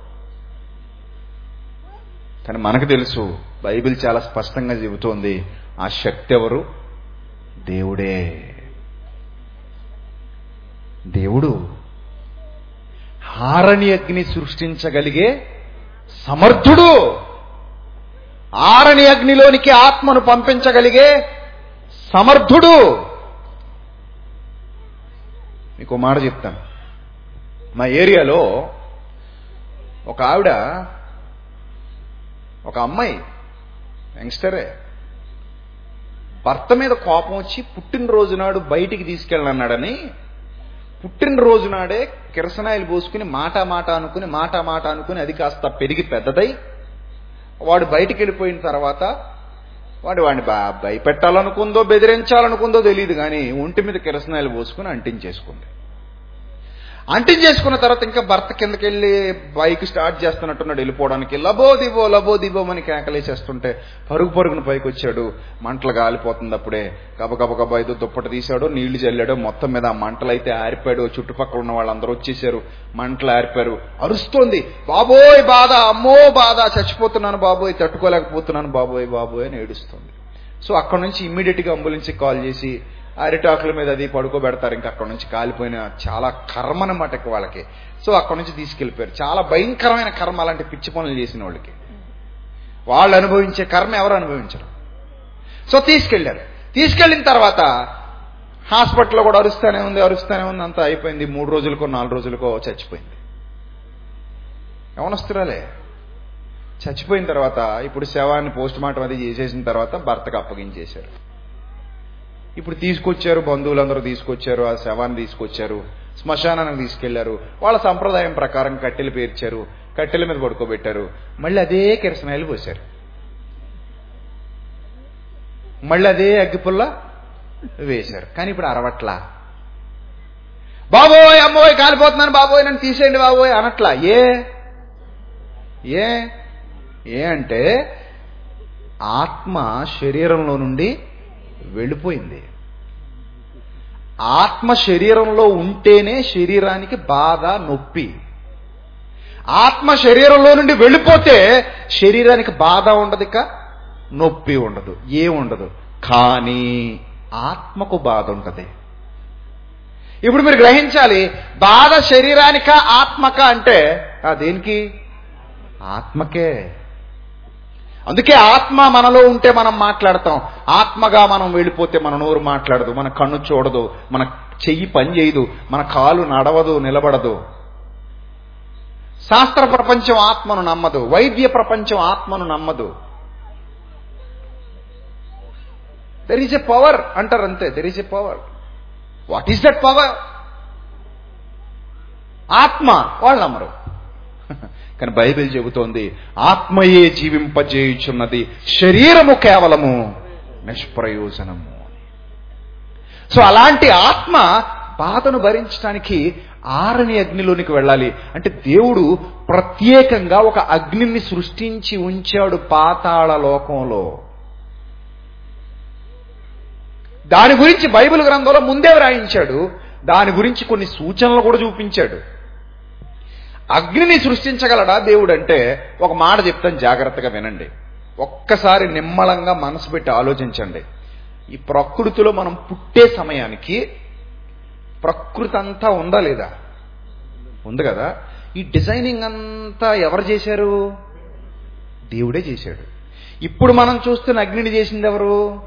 కానీ మనకు తెలుసు బైబిల్ చాలా స్పష్టంగా చెబుతోంది ఆ శక్తి ఎవరు? దేవుడే. దేవుడు హారణి అగ్ని సృష్టించగలిగే సమర్థుడు. ఆరని అగ్నిలోనికి ఆత్మను పంపించగలిగే సమర్థుడు. మీకు మాట చెప్తాను మా ఏరియాలో ఒక ఆవిడ ఒక అమ్మాయి యంగ్స్టరే భర్త మీద కోపం వచ్చి పుట్టినరోజు నాడు బయటికి తీసుకెళ్ళన్నాడని పుట్టినరోజు నాడే కిరసనాయిలు పోసుకుని మాట మాట అనుకుని మాట మాట అనుకుని అది కాస్త పెరిగి పెద్దదై వాడు బయటికి వెళ్ళిపోయిన తర్వాత వాడు వాడిని బా- భయపెట్టాలనుకుందో బెదిరించాలనుకుందో తెలియదు కానీ ఒంటి మీద కిరసనాయిలు పోసుకుని అంటించేసుకుంది అంటించేసుకున్న తర్వాత ఇంకా భర్త కిందకి వెళ్ళి బైక్ స్టార్ట్ చేస్తున్నట్టున్నాడు వెళ్ళిపోవడానికి. లబో దిబో లబో దిబో అని కేకలేసేస్తుంటే పరుగు పరుగున పైకి వచ్చాడు మంటలు గాలిపోతుంది అప్పుడే. గబ గబ గబ ఏదో దుప్పట తీశాడో నీళ్ళు చల్లాడు మొత్తం మీద ఆ మంటలు అయితే ఆరిపాడు చుట్టుపక్కల ఉన్న వాళ్ళందరూ వచ్చేసారు. మంటలు ఆరిపారు అరుస్తోంది. బాబోయ్ బాధ అమ్మో బాధ చచ్చిపోతున్నాను బాబోయ్ తట్టుకోలేకపోతున్నాను బాబోయ్ బాబోయ్ అని ఏడుస్తుంది. సో అక్కడ నుంచి ఇమ్మీడియట్గా అంబులెన్స్కి కాల్ చేసి అరిటాకుల మీద అది పడుకోబెడతారు. ఇంకా అక్కడ నుంచి కాలిపోయిన చాలా కర్మ అనమాట వాళ్ళకి. సో అక్కడ నుంచి తీసుకెళ్ళిపోయారు చాలా భయంకరమైన కర్మ అలాంటి పిచ్చి పనులు చేసిన వాళ్ళకి. వాళ్ళు అనుభవించే కర్మ ఎవరు అనుభవించరు. సో తీసుకెళ్ళారు తీసుకెళ్ళిన తర్వాత హాస్పిటల్లో కూడా అరుస్తానే ఉంది అరుస్తానే ఉంది. అంతా అయిపోయింది. మూడు రోజులకో నాలుగు రోజులకో చచ్చిపోయింది. యవనస్తురాలే. చచ్చిపోయిన తర్వాత ఇప్పుడు శవాన్ని పోస్ట్ మార్టం అది చేసేసిన తర్వాత భర్తకు అప్పగించేశారు. ఇప్పుడు తీసుకొచ్చారు బంధువులందరూ తీసుకొచ్చారు ఆ శవాన్ని తీసుకొచ్చారు శ్మశానానికి తీసుకెళ్ళారు వాళ్ళ సంప్రదాయం ప్రకారం కట్టెలు పేర్చారు కట్టెల మీద పడుకోబెట్టారు. మళ్ళీ అదే కిరసనాయలు పోశారు. మళ్ళీ అదే అగ్గిపుల్ల వేశారు. కానీ ఇప్పుడు అరవట్లా. బాబోయ్ అమ్మోయ్ కాలిపోతున్నాను బాబోయ్ నన్ను తీసేయండి బాబోయ్ అనట్లా. ఏ? ఏ? ఏ అంటే ఆత్మ శరీరంలో నుండి వెళ్ళిపోయింది. ఆత్మ శరీరంలో ఉంటేనే శరీరానికి బాధ నొప్పి. ఆత్మ శరీరంలో నుండి వెళ్ళిపోతే శరీరానికి బాధ ఉండదు ఇక నొప్పి ఉండదు. ఏ ఉండదు? కానీ ఆత్మకు బాధ ఉంటుంది. ఇప్పుడు మీరు గ్రహించాలి బాధ శరీరానిక ఆత్మక అంటే దేనికి? ఆత్మకే. అందుకే ఆత్మ మనలో ఉంటే మనం మాట్లాడతాం. ఆత్మగా మనం వెళ్ళిపోతే మన నోరు మాట్లాడదు మన కన్ను చూడదు మన చెయ్యి పని చేయదు మన కాలు నడవదు నిలబడదు. శాస్త్ర ప్రపంచం ఆత్మను నమ్మదు వైద్య ప్రపంచం ఆత్మను నమ్మదు. దెర్ ఈజ్ ఎ పవర్ అంటారు అంతే there is a power what is that power ఆత్మ వాళ్ళు నమ్మరు. కానీ బైబిల్ చెబుతోంది ఆత్మయే జీవింపజేయుచున్నది శరీరము కేవలము నిష్ప్రయోజనము. సో అలాంటి ఆత్మ బాధను భరించడానికి ఆరని అగ్నిలోనికి వెళ్ళాలి. అంటే దేవుడు ప్రత్యేకంగా ఒక అగ్నిని సృష్టించి ఉంచాడు పాతాళ లోకంలో. దాని గురించి బైబిల్ గ్రంథంలో ముందే వ్రాయించాడు. దాని గురించి కొన్ని సూచనలు కూడా చూపించాడు. అగ్నిని సృష్టించగలడా దేవుడు అంటే ఒక మాట చెప్తాను జాగ్రత్తగా వినండి. ఒక్కసారి నిమ్మలంగా మనసు పెట్టి ఆలోచించండి. ఈ ప్రకృతిలో మనం పుట్టే సమయానికి ప్రకృతి అంతా ఉందా లేదా? ఉంది కదా. ఈ డిజైనింగ్ అంతా ఎవరు చేశారు? దేవుడే చేశాడు. ఇప్పుడు మనం చూస్తున్న అగ్నిని చేసింది ఎవరు?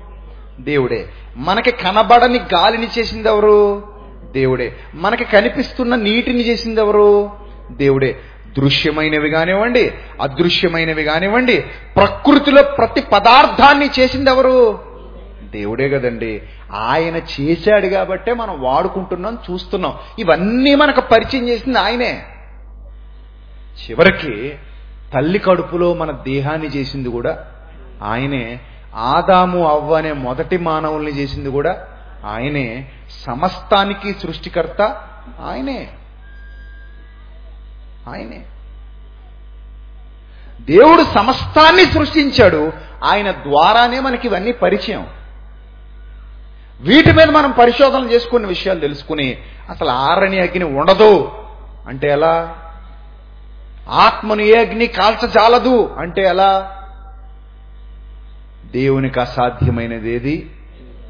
దేవుడే. మనకి కనబడని గాలిని చేసింది ఎవరు? దేవుడే. మనకి కనిపిస్తున్న నీటిని చేసింది ఎవరు? దేవుడే దృశ్యమైనవి కానివ్వండి అదృశ్యమైనవి కానివ్వండి ప్రకృతిలో ప్రతి పదార్థాన్ని చేసింది ఎవరు? దేవుడే కదండి. ఆయన చేశాడు కాబట్టే మనం వాడుకుంటున్నాం చూస్తున్నాం. ఇవన్నీ మనకు పరిచయం చేసింది ఆయనే. చివరికి తల్లి కడుపులో మన దేహాన్ని చేసింది కూడా ఆయనే. ఆదాము అవ్వ అనే మొదటి మానవుల్ని చేసింది కూడా ఆయనే. సమస్తానికి సృష్టికర్త ఆయనే. ఆయనే. దేవుడు సమస్తాన్ని సృష్టించాడు. ఆయన ద్వారానే మనకి ఇవన్నీ పరిచయం. వీటి మీద మనం పరిశోధన చేసుకున్న విషయాలు తెలుసుకుని అసలు ఆరని అగ్ని ఉండదు. అంటే ఎలా? ఆత్మను ఏ అగ్ని కాల్చజాలదు అంటే ఎలా? దేవునికి అసాధ్యమైనది ఏది?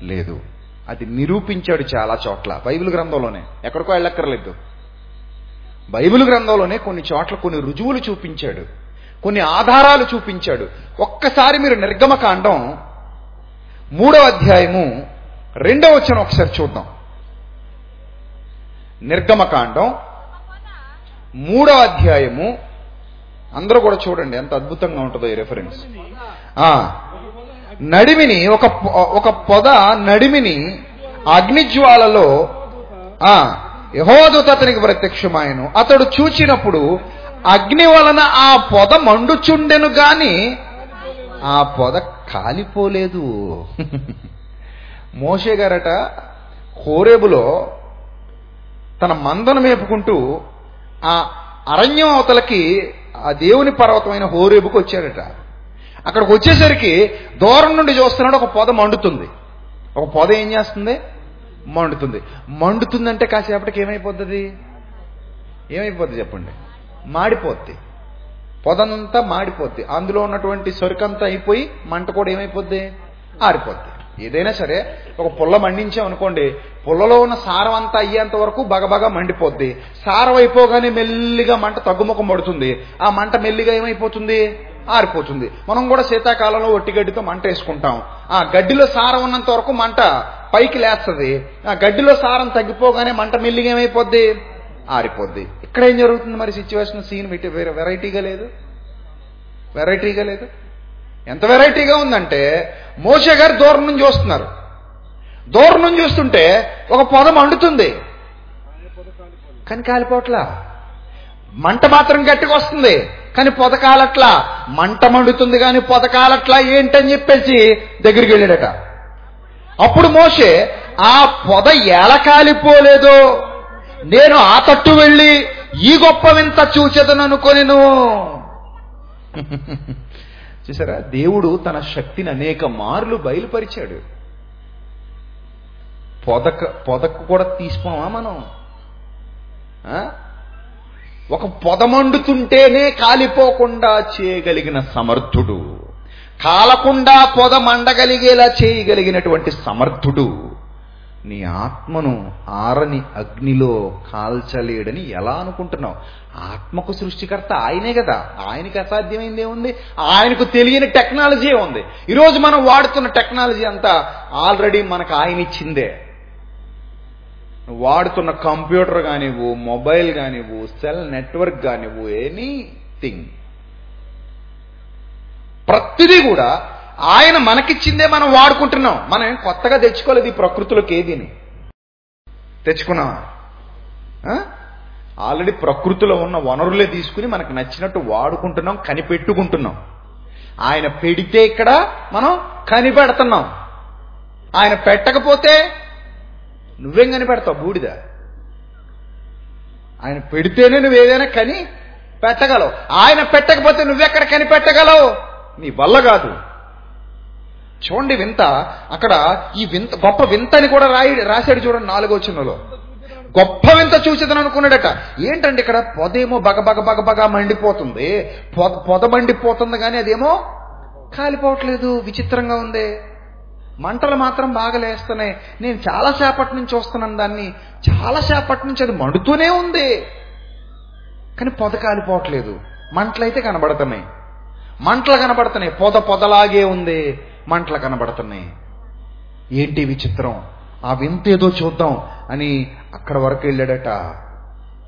లేదు. అది నిరూపించాడు చాలా చోట్ల. బైబిల్ గ్రంథంలోనే. ఎక్కడికో వెళ్ళక్కర్లేదు. బైబిల్ గ్రంథంలోనే కొన్ని చోట్ల కొన్ని రుజువులు చూపించాడు. కొన్ని ఆధారాలు చూపించాడు. ఒక్కసారి మీరు నిర్గమకాండం మూడవ అధ్యాయము రెండవ వచ్చిన ఒకసారి చూద్దాం. నిర్గమకాండం మూడవ అధ్యాయము అందరూ కూడా చూడండి ఎంత అద్భుతంగా ఉంటుందో ఈ రెఫరెన్స్ నడిమిని ఒక ఒక పొద నడిమిని అగ్నిజ్వాలలో యహోదూత అతనికి ప్రత్యక్షమాయను. అతడు చూచినప్పుడు అగ్ని వలన ఆ పొద మండుచుండెను గాని ఆ పొద కాలిపోలేదు. మోషే గారట హోరేబులో తన మందను మేపుకుంటూ ఆ అరణ్యం అవతలకి ఆ దేవుని పర్వతమైన హోరేబుకు వచ్చాడట. అక్కడికి వచ్చేసరికి దూరం నుండి చూస్తున్నాడు ఒక పొద మండుతుంది. ఒక పొద ఏం చేస్తుంది? మండుతుంది. మండుతుందంటే కాసేపటికి ఏమైపోతుంది ఏమైపోద్ది చెప్పండి? మాడిపోద్ది. పొదంతా మాడిపోద్ది. అందులో ఉన్నటువంటి సరుకంతా అయిపోయి మంట కూడా ఏమైపోద్ది? ఆరిపోద్ది. ఏదైనా సరే ఒక పుల్ల మండించాం అనుకోండి పుల్లలో ఉన్న సారం అంతా అయ్యేంత వరకు బగబగా మండిపోద్ది. సారం అయిపోగానే మెల్లిగా మంట తగ్గుముఖం పడుతుంది. ఆ మంట మెల్లిగా ఏమైపోతుంది? ఆరిపోతుంది. మనం కూడా శీతాకాలంలో ఒట్టి గడ్డితో మంట వేసుకుంటాం. ఆ గడ్డిలో సారం ఉన్నంత వరకు మంట పైకి లేస్తుంది. ఆ గడ్డిలో సారం తగ్గిపోగానే మంట మెల్లిగా ఏమైపోద్ది? ఆరిపోద్ది. ఇక్కడ ఏం జరుగుతుంది మరి సిచ్యువేషన్ సీన్ పెట్టి వేరే వెరైటీగా లేదు. వెరైటీగా లేదు. ఎంత వెరైటీగా ఉందంటే మోషే గారు దూరం నుంచి చూస్తున్నారు. దూరం నుంచి చూస్తుంటే ఒక పొద మండుతుంది. కానీ కాలిపోట్లా మంట మాత్రం గట్టిగా వస్తుంది కానీ పొదకాలట్లా మంట మండుతుంది కానీ పొదకాలట్లా ఏంటని చెప్పేసి దగ్గరికి వెళ్ళాడట. అప్పుడు మోషే ఆ పొద ఎలా కాలిపోలేదో? నేను ఆ తట్టు వెళ్ళి ఈ గొప్ప వింత చూచెదను చూసారా? దేవుడు తన శక్తిని అనేక మార్లు బయలుపరిచాడు. పొదక పొదకు కూడా తీసుకోమా మనం? ఒక పొద మండుతుంటేనే కాలిపోకుండా చేయగలిగిన సమర్థుడు. కాలకుండా పొద మండగలిగేలా చేయగలిగినటువంటి సమర్థుడు నీ ఆత్మను ఆరని అగ్నిలో కాల్చలేడని ఎలా అనుకుంటున్నావు? ఆత్మకు సృష్టికర్త ఆయనే కదా. ఆయనకి అసాధ్యమైంది ఏముంది? ఆయనకు తెలియని టెక్నాలజీ ఉంది ఈరోజు మనం వాడుతున్న టెక్నాలజీ అంతా ఆల్రెడీ మనకు ఆయన ఇచ్చిందే. నువ్వు వాడుతున్న కంప్యూటర్ కానివ్వు మొబైల్ కానివ్వు సెల్ నెట్వర్క్ కానివ్వు ఎనీథింగ్. ప్రతిదీ కూడా ఆయన మనకిచ్చిందే మనం వాడుకుంటున్నాం. మనం ఏం కొత్తగా తెచ్చుకోలేదు ఈ ప్రకృతిలోకి ఏదిని? తెచ్చుకున్నావా ఆల్రెడీ ప్రకృతిలో ఉన్న వనరులే తీసుకుని మనకు నచ్చినట్టు వాడుకుంటున్నాం కనిపెట్టుకుంటున్నాం. ఆయన పెడితే ఇక్కడ మనం కనిపెడుతున్నాం. ఆయన పెట్టకపోతే నువ్వేం కనిపెడతావు బూడిద? ఆయన పెడితేనే నువ్వు ఏదైనా కని పెట్టగలవు. ఆయన పెట్టకపోతే నువ్వెక్కడ కనిపెట్టగలవు? నీ వల్ల కాదు. చూడండి వింత. అక్కడ ఈ వింత గొప్ప వింత అని కూడా రాయి రాశాడు చూడండి నాలుగో చిన్నలో. గొప్ప వింత చూసేదని అనుకున్నాడట. ఏంటండి ఇక్కడ? పొదేమో బగ బగ బగ బగ మండిపోతుంది. పొద పొద మండిపోతుంది కానీ అదేమో కాలిపోవట్లేదు విచిత్రంగా ఉంది. మంటలు మాత్రం బాగా లేస్తున్నాయి. నేను చాలాసేపటి నుంచి చూస్తున్నాను దాన్ని. చాలాసేపటి నుంచి అది మండుతూనే ఉంది. కానీ పొద కాలిపోవట్లేదు. మంటలైతే కనబడుతున్నాయి. మంటలు కనబడుతున్నాయి. పొద పొదలాగే ఉంది. మంటలు కనబడుతున్నాయి. ఏంటి విచిత్రం? ఆ వింత ఏదో చూద్దాం అని అక్కడ వరకు వెళ్ళాడట.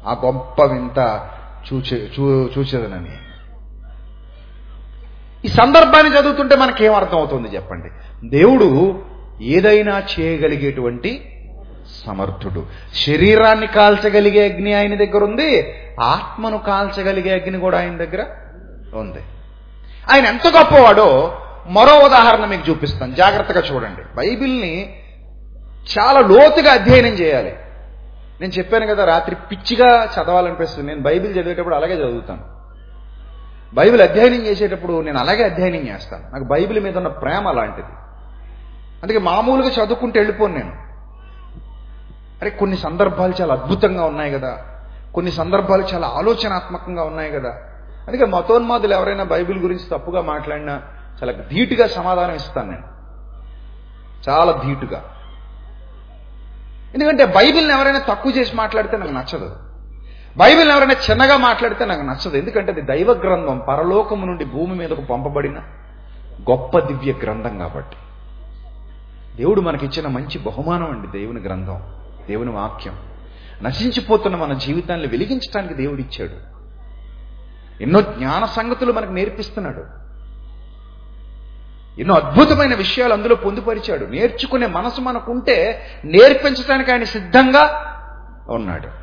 ఆ గొప్ప వింత చూచే చూ చూసేదనని ఈ సందర్భాన్ని చదువుతుంటే మనకేం అర్థం అవుతుంది చెప్పండి. దేవుడు ఏదైనా చేయగలిగేటువంటి సమర్థుడు. శరీరాన్ని కాల్చగలిగే అగ్ని ఆయన దగ్గర ఉంది. ఆత్మను కాల్చగలిగే అగ్ని కూడా ఆయన దగ్గర ఉంది. ఆయన ఎంత గొప్పవాడో మరో ఉదాహరణ మీకు చూపిస్తాను. జాగ్రత్తగా చూడండి. బైబిల్ని చాలా లోతుగా అధ్యయనం చేయాలి. నేను చెప్పాను కదా రాత్రి పిచ్చిగా చదవాలనిపిస్తుంది. నేను బైబిల్ చదివేటప్పుడు అలాగే చదువుతాను. బైబిల్ అధ్యయనం చేసేటప్పుడు నేను అలాగే అధ్యయనం చేస్తాను. నాకు బైబిల్ మీద ఉన్న ప్రేమ అలాంటిది. అందుకే మామూలుగా చదువుకుంటూ వెళ్ళిపోను నేను. అరే కొన్ని సందర్భాలు చాలా అద్భుతంగా ఉన్నాయి కదా. కొన్ని సందర్భాలు చాలా ఆలోచనాత్మకంగా ఉన్నాయి కదా. అందుకే మతోన్మాదులు ఎవరైనా బైబిల్ గురించి తప్పుగా మాట్లాడినా చాలా ధీటుగా సమాధానం ఇస్తాను నేను. చాలా ధీటుగా. ఎందుకంటే బైబిల్ని ఎవరైనా తక్కువ చేసి మాట్లాడితే నాకు నచ్చదు. బైబిల్ని ఎవరైనా చిన్నగా మాట్లాడితే నాకు నచ్చదు. ఎందుకంటే అది దైవ గ్రంథం. పరలోకము నుండి భూమి మీదకు పంపబడిన గొప్ప దివ్య గ్రంథం కాబట్టి. దేవుడు మనకిచ్చిన మంచి బహుమానం అండి దేవుని గ్రంథం. దేవుని వాక్యం. నశించిపోతున్న మన జీవితాన్ని వెలిగించడానికి దేవుడిచ్చాడు. ఎన్నో జ్ఞాన సంగతులు మనకు నేర్పిస్తున్నాడు. ఎన్నో అద్భుతమైన విషయాలు అందులో పొందుపరిచాడు. నేర్చుకునే మనసు మనకుంటే నేర్పించడానికి ఆయన సిద్ధంగా ఉన్నాడు.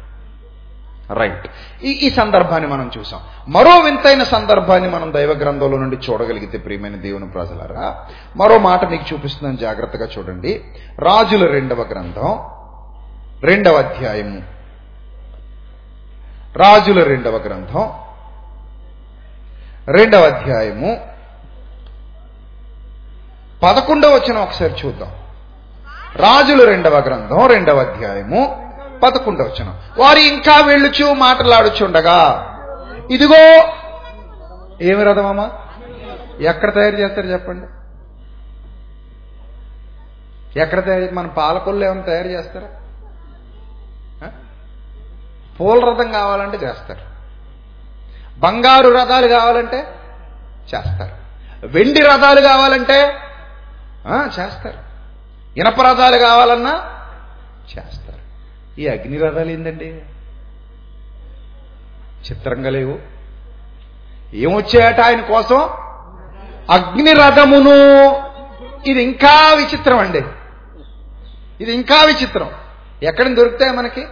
రైట్. ఈ ఈ సందర్భాన్ని మనం చూసాం. మరో వింతైన సందర్భాన్ని మనం దైవ గ్రంథంలో నుండి చూడగలిగితే ప్రియమైన దేవుని ప్రజలారా మరో మాట మీకు చూపిస్తున్నాను. జాగ్రత్తగా చూడండి. రాజుల రెండవ గ్రంథం రెండవ అధ్యాయము. రాజుల రెండవ గ్రంథం రెండవ అధ్యాయము పదకొండవ వచ్చిన ఒకసారి చూద్దాం. రాజులు రెండవ గ్రంథం రెండవ అధ్యాయము పదకొండవ వచ్చిన వారు ఇంకా వెళ్ళుచు మాట్లాడుచుండగా ఇదిగో ఏమి రథమమ్మా? ఎక్కడ తయారు చేస్తారు చెప్పండి. ఎక్కడ తయారు మన పాలకొల్లు ఏమైనా తయారు చేస్తారా? పూల రథం కావాలంటే చేస్తారు. బంగారు రథాలు కావాలంటే చేస్తారు. వెండి రథాలు కావాలంటే చేస్తారు. ఇనప రథాలు కావాలన్నా చేస్తారు. ఈ అగ్ని రథాలు ఏందండి? చిత్రంగా లేవు. ఏమొచ్చాయట ఆయన కోసం? అగ్ని రథమును. ఇది ఇంకా విచిత్రం అండి. ఇది ఇంకా విచిత్రం. ఎక్కడ దొరుకుతాయి మనకి?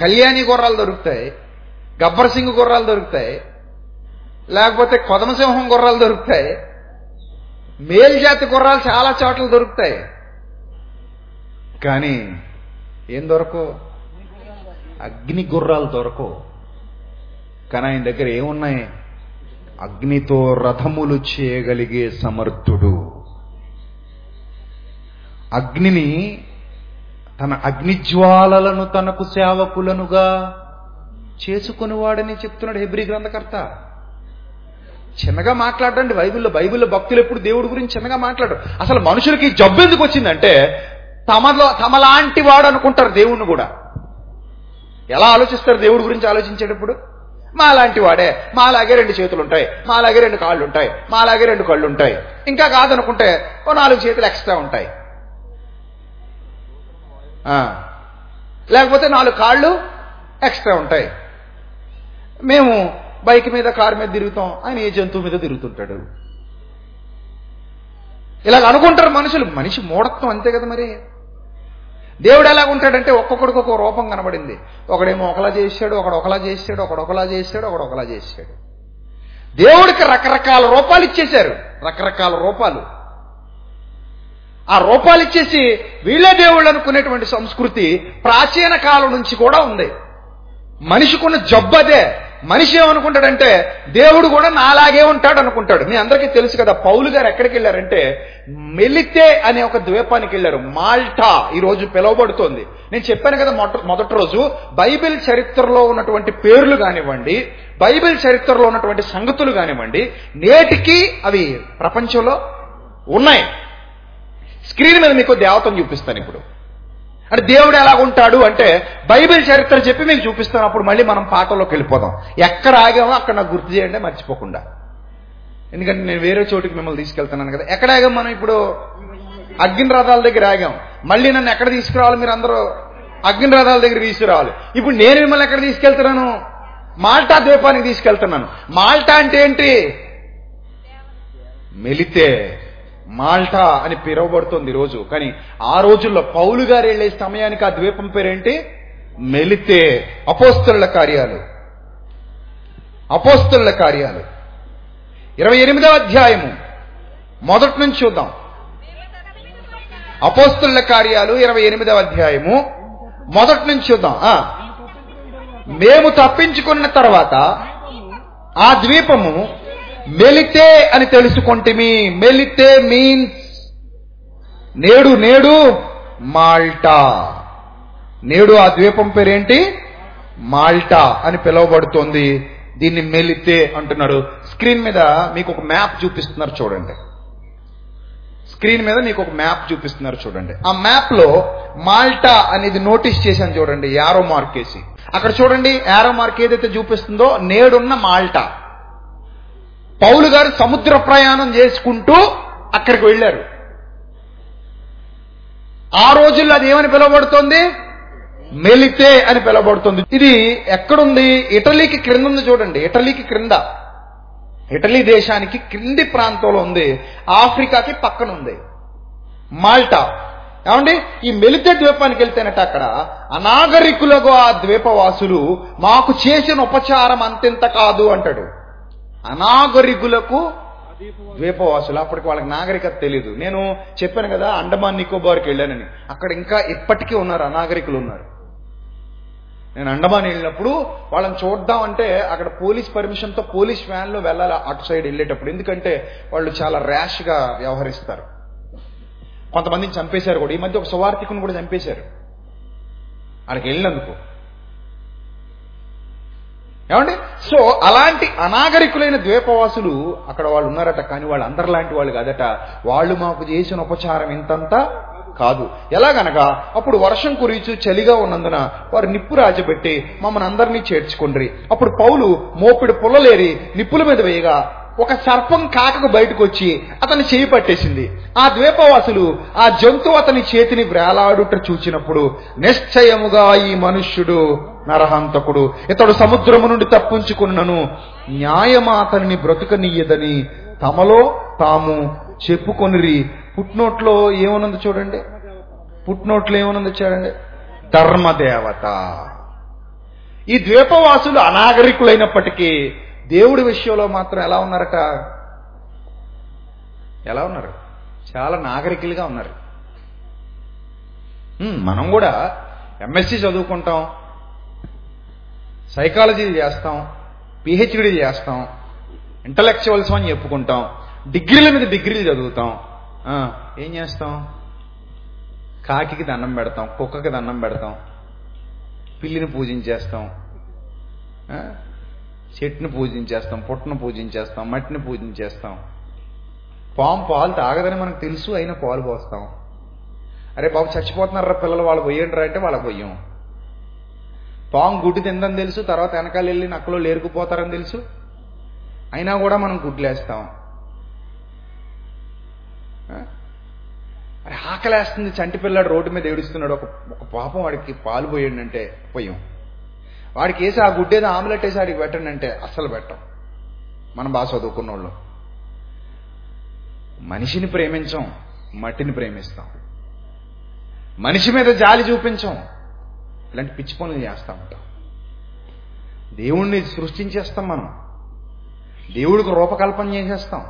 కళ్యాణి గుర్రాలు దొరుకుతాయి. గబ్బర్ సింగ్ గుర్రాలు దొరుకుతాయి. లేకపోతే కొదమసింహం గుర్రాలు దొరుకుతాయి. మేల్జాతి గుర్రాలు చాలా చోట్ల దొరుకుతాయి. కానీ ఏం దొరకవు అగ్ని గుర్రాలు దొరకవు కానీ ఆయన దగ్గర ఏమున్నాయి? అగ్నితో రథములు చేయగలిగే సమర్థుడు. అగ్నిని తన అగ్నిజ్వాలలను తనకు సేవకులనుగా చేసుకునివాడని చెప్తున్నాడు హెబ్రి గ్రంథకర్త. చిన్నగా మాట్లాడండి బైబిల్లో బైబిల్లో భక్తులు ఎప్పుడు దేవుడి గురించి చిన్నగా మాట్లాడరు. అసలు మనుషులకి జబ్బు ఎందుకు వచ్చిందంటే తమలో తమలాంటి వాడు అనుకుంటారు దేవుణ్ణి కూడా. ఎలా ఆలోచిస్తారు దేవుడి గురించి ఆలోచించేటప్పుడు? మాలాంటి వాడే మాలాగే రెండు చేతులు ఉంటాయి మాలాగే రెండు కాళ్ళు ఉంటాయి మాలాగే రెండు కళ్ళు ఉంటాయి ఇంకా కాదనుకుంటే ఓ నాలుగు చేతులు ఎక్స్ట్రా ఉంటాయి. లేకపోతే నాలుగు కాళ్ళు ఎక్స్ట్రా ఉంటాయి. మేము బైక్ మీద కారు మీద తిరుగుతాం. ఆయన ఏ జంతువు మీద తిరుగుతుంటాడు? ఇలాగ అనుకుంటారు మనుషులు. మనిషి మూఢత్వం అంతే కదా మరి. దేవుడు ఎలా ఉంటాడంటే ఒక్కొక్కడికి ఒక రూపం కనబడింది. ఒకడేమో ఒకలా చేశాడు ఒకడు ఒకలా చేశాడు ఒకడు ఒకలా చేశాడు ఒకడు ఒకలా చేశాడు. దేవుడికి రకరకాల రూపాలు ఇచ్చేశారు. రకరకాల రూపాలు. ఆ రూపాలు ఇచ్చేసి వీళ్ళే దేవుళ్ళు అనుకునేటువంటి సంస్కృతి ప్రాచీన కాలం నుంచి కూడా ఉంది. మనిషికున్న జబ్బు అదే మనిషి ఏమనుకుంటాడంటే దేవుడు కూడా నాలాగే ఉంటాడు అనుకుంటాడు మీ అందరికీ తెలుసు కదా పౌలు గారు ఎక్కడికి వెళ్ళారంటే మెలితే అనే ఒక ద్వీపానికి వెళ్ళారు. మాల్టా ఈ రోజు పిలువబడుతోంది. నేను చెప్పాను కదా మొట్ట మొదటి రోజు బైబిల్ చరిత్రలో ఉన్నటువంటి పేర్లు కానివ్వండి బైబిల్ చరిత్రలో ఉన్నటువంటి సంగతులు కానివ్వండి నేటికి అవి ప్రపంచంలో ఉన్నాయి. స్క్రీన్ మీద మీకు దేవతను చూపిస్తాను ఇప్పుడు. అంటే దేవుడు ఎలా ఉంటాడు అంటే బైబిల్ చరిత్ర చెప్పి మీకు చూపిస్తాను అప్పుడు మళ్ళీ మనం పాటలోకి వెళ్ళిపోదాం ఎక్కడ ఆగామో అక్కడ నాకు గుర్తు చేయండి మర్చిపోకుండా. ఎందుకంటే నేను వేరే చోటికి మిమ్మల్ని తీసుకెళ్తున్నాను కదా. ఎక్కడ ఆగాం మనం ఇప్పుడు? అగ్ని రథాల దగ్గర ఆగాం. మళ్ళీ నన్ను ఎక్కడ తీసుకురావాలి మీరు అందరూ? అగ్ని రథాల దగ్గర తీసుకురావాలి. ఇప్పుడు నేను మిమ్మల్ని ఎక్కడ తీసుకెళ్తున్నాను? మాల్టా ద్వీపానికి తీసుకెళ్తున్నాను. మాల్టా అంటే ఏంటి? మెలితే. మాల్టా అని పిలువబడుతుంది రోజు. కానీ ఆ రోజుల్లో పౌలు గారు వెళ్ళే సమయానికి ఆ ద్వీపం పేరేంటి? మెలితే అపోస్తల కార్యాలు. అపోస్తల కార్యాలు. ఇరవై ఎనిమిదవ అధ్యాయము. మొదటి నుంచి చూద్దాం. అపోస్తుల కార్యాలు ఇరవై ఎనిమిదవ అధ్యాయము. మొదటి నుంచి చూద్దాం. మేము తప్పించుకున్న తర్వాత ఆ ద్వీపము మెలితే అని తెలుసుకొంటిమి మెలితే మీన్స్ నేడు నేడు మాల్టా. నేడు ఆ ద్వీపం పేరేంటి? మాల్టా అని పిలువబడుతోంది. దీన్ని మెలితే అంటున్నాడు. స్క్రీన్ మీద మీకు ఒక మ్యాప్ చూపిస్తున్నారు చూడండి. స్క్రీన్ మీద మీకు ఒక మ్యాప్ చూపిస్తున్నారు చూడండి. ఆ మ్యాప్లో మాల్టా అనేది నోటీస్ చేశాను చూడండి యారో మార్క్ వేసి అక్కడ చూడండి యారో మార్క్ ఏదైతే చూపిస్తుందో నేడున్న మాల్టా. పౌలు గారు సముద్ర ప్రయాణం చేసుకుంటూ అక్కడికి వెళ్ళారు. ఆ రోజుల్లో అది ఏమని పిలువబడుతోంది? మెలితే అని పిలువబడుతుంది. ఇది ఎక్కడుంది? ఇటలీకి క్రింద ఉంది చూడండి. ఇటలీకి క్రింద. ఇటలీ దేశానికి క్రింది ప్రాంతంలో ఉంది. ఆఫ్రికాకి పక్కన ఉంది మాల్టా. ఏమండి? ఈ మెలితే ద్వీపానికి వెళ్తేనట అక్కడ. అనాగరికులకు ఆ ద్వీపవాసులు మాకు చేసిన ఉపచారం అంతెంత కాదు అంటాడు. అనాగరికులకు ద్వీపవాసులు. అప్పటికి వాళ్ళకి నాగరికత తెలియదు నేను చెప్పాను కదా అండమాన్ నికోబార్కి వెళ్ళానని. అక్కడ ఇంకా ఇప్పటికీ ఉన్నారు అనాగరికులు ఉన్నారు. నేను అండమాన్ వెళ్ళినప్పుడు వాళ్ళని చూద్దాం అంటే అక్కడ పోలీస్ పర్మిషన్తో పోలీస్ వ్యాన్లో వెళ్ళాలి అటు సైడ్ వెళ్ళేటప్పుడు. ఎందుకంటే వాళ్ళు చాలా ర్యాష్గా వ్యవహరిస్తారు. కొంతమందిని చంపేశారు కూడా. ఈ మధ్య ఒక సువార్థికుని కూడా చంపేశారు. అక్కడికి వెళ్ళినందుకు. ఏమండి? సో అలాంటి అనాగరికులైన ద్వీపవాసులు అక్కడ వాళ్ళు ఉన్నారట కానీ వాళ్ళు అందరిలాంటి వాళ్ళు కాదట. వాళ్ళు మాకు చేసిన ఉపచారం ఇంతంతా కాదు. ఎలాగనగా అప్పుడు వర్షం కురిచు చలిగా ఉన్నందున వారు నిప్పు రాజబెట్టి మమ్మల్ని అందరినీ చేర్చుకుండ్రి. అప్పుడు పౌలు మోపిడి పుల్లలేరి నిప్పుల మీద వేయగా ఒక సర్పం కాకకు బయటకు వచ్చి అతని చేయి పట్టేసింది. ఆ ద్వీపవాసులు ఆ జంతువు అతని చేతిని వేలాడుట చూచినప్పుడు నిశ్చయముగా ఈ మనుష్యుడు నరహంతకుడు. ఇతడు సముద్రము నుండి తప్పించుకున్నను. న్యాయమా అతనిని బ్రతుకనీయదని తమలో తాము చెప్పుకొనిరి. పుట్నోట్లో ఏమనుంది చూడండి? పుట్నోట్లో ఏమనుంది చూడండి? ధర్మదేవత. ఈ ద్వీపవాసులు అనాగరికులైనప్పటికీ దేవుడి విషయంలో మాత్రం ఎలా ఉన్నారట? ఎలా ఉన్నారు? చాలా నాగరికులుగా ఉన్నారు. మనం కూడా ఎంఎస్సి చదువుకుంటాం సైకాలజీ చేస్తాం పిహెచ్డి చేస్తాం ఇంటలెక్చువల్స్ అని చెప్పుకుంటాం డిగ్రీల మీద డిగ్రీలు చదువుతాం. ఏం చేస్తాం? కాకి దండం పెడతాం కుక్కకి దండం పెడతాం పిల్లిని పూజించేస్తాం. చెట్టుని పూజించేస్తాం పుట్టను పూజించేస్తాం మట్టిని పూజించేస్తాం. పాము పాలు తాగదని మనకు తెలుసు అయినా పాలు పోస్తాం. అరే బాబు చచ్చిపోతున్నారా పిల్లలు? వాళ్ళు పోయండి అంటే వాళ్ళ పోయాం. పాము గుడ్డు తిందని తెలుసు తర్వాత వెనకాల వెళ్ళి నక్కలో లేరుకుపోతారని తెలుసు. అయినా కూడా మనం గుడ్లేస్తాం. అరే ఆకలేస్తుంది చంటి పిల్లాడు రోడ్డు మీద ఏడుస్తున్నాడు. ఒక ఒక పాపం వాడికి పాలు పోయండి అంటే పోయాం. వాడికి వేసి ఆ గుడ్డేదో ఆమ్లెట్ వేసి వాడికి పెట్టండి అంటే అస్సలు పెట్టం. మనం బాగా చదువుకున్న వాళ్ళు మనిషిని ప్రేమించం మట్టిని ప్రేమిస్తాం. మనిషి మీద జాలి చూపించం ఇలాంటి పిచ్చి పనులు చేస్తూ ఉంటాం. దేవుణ్ణి సృష్టించేస్తాం మనం. దేవుడికి రూపకల్పన చేసేస్తాం.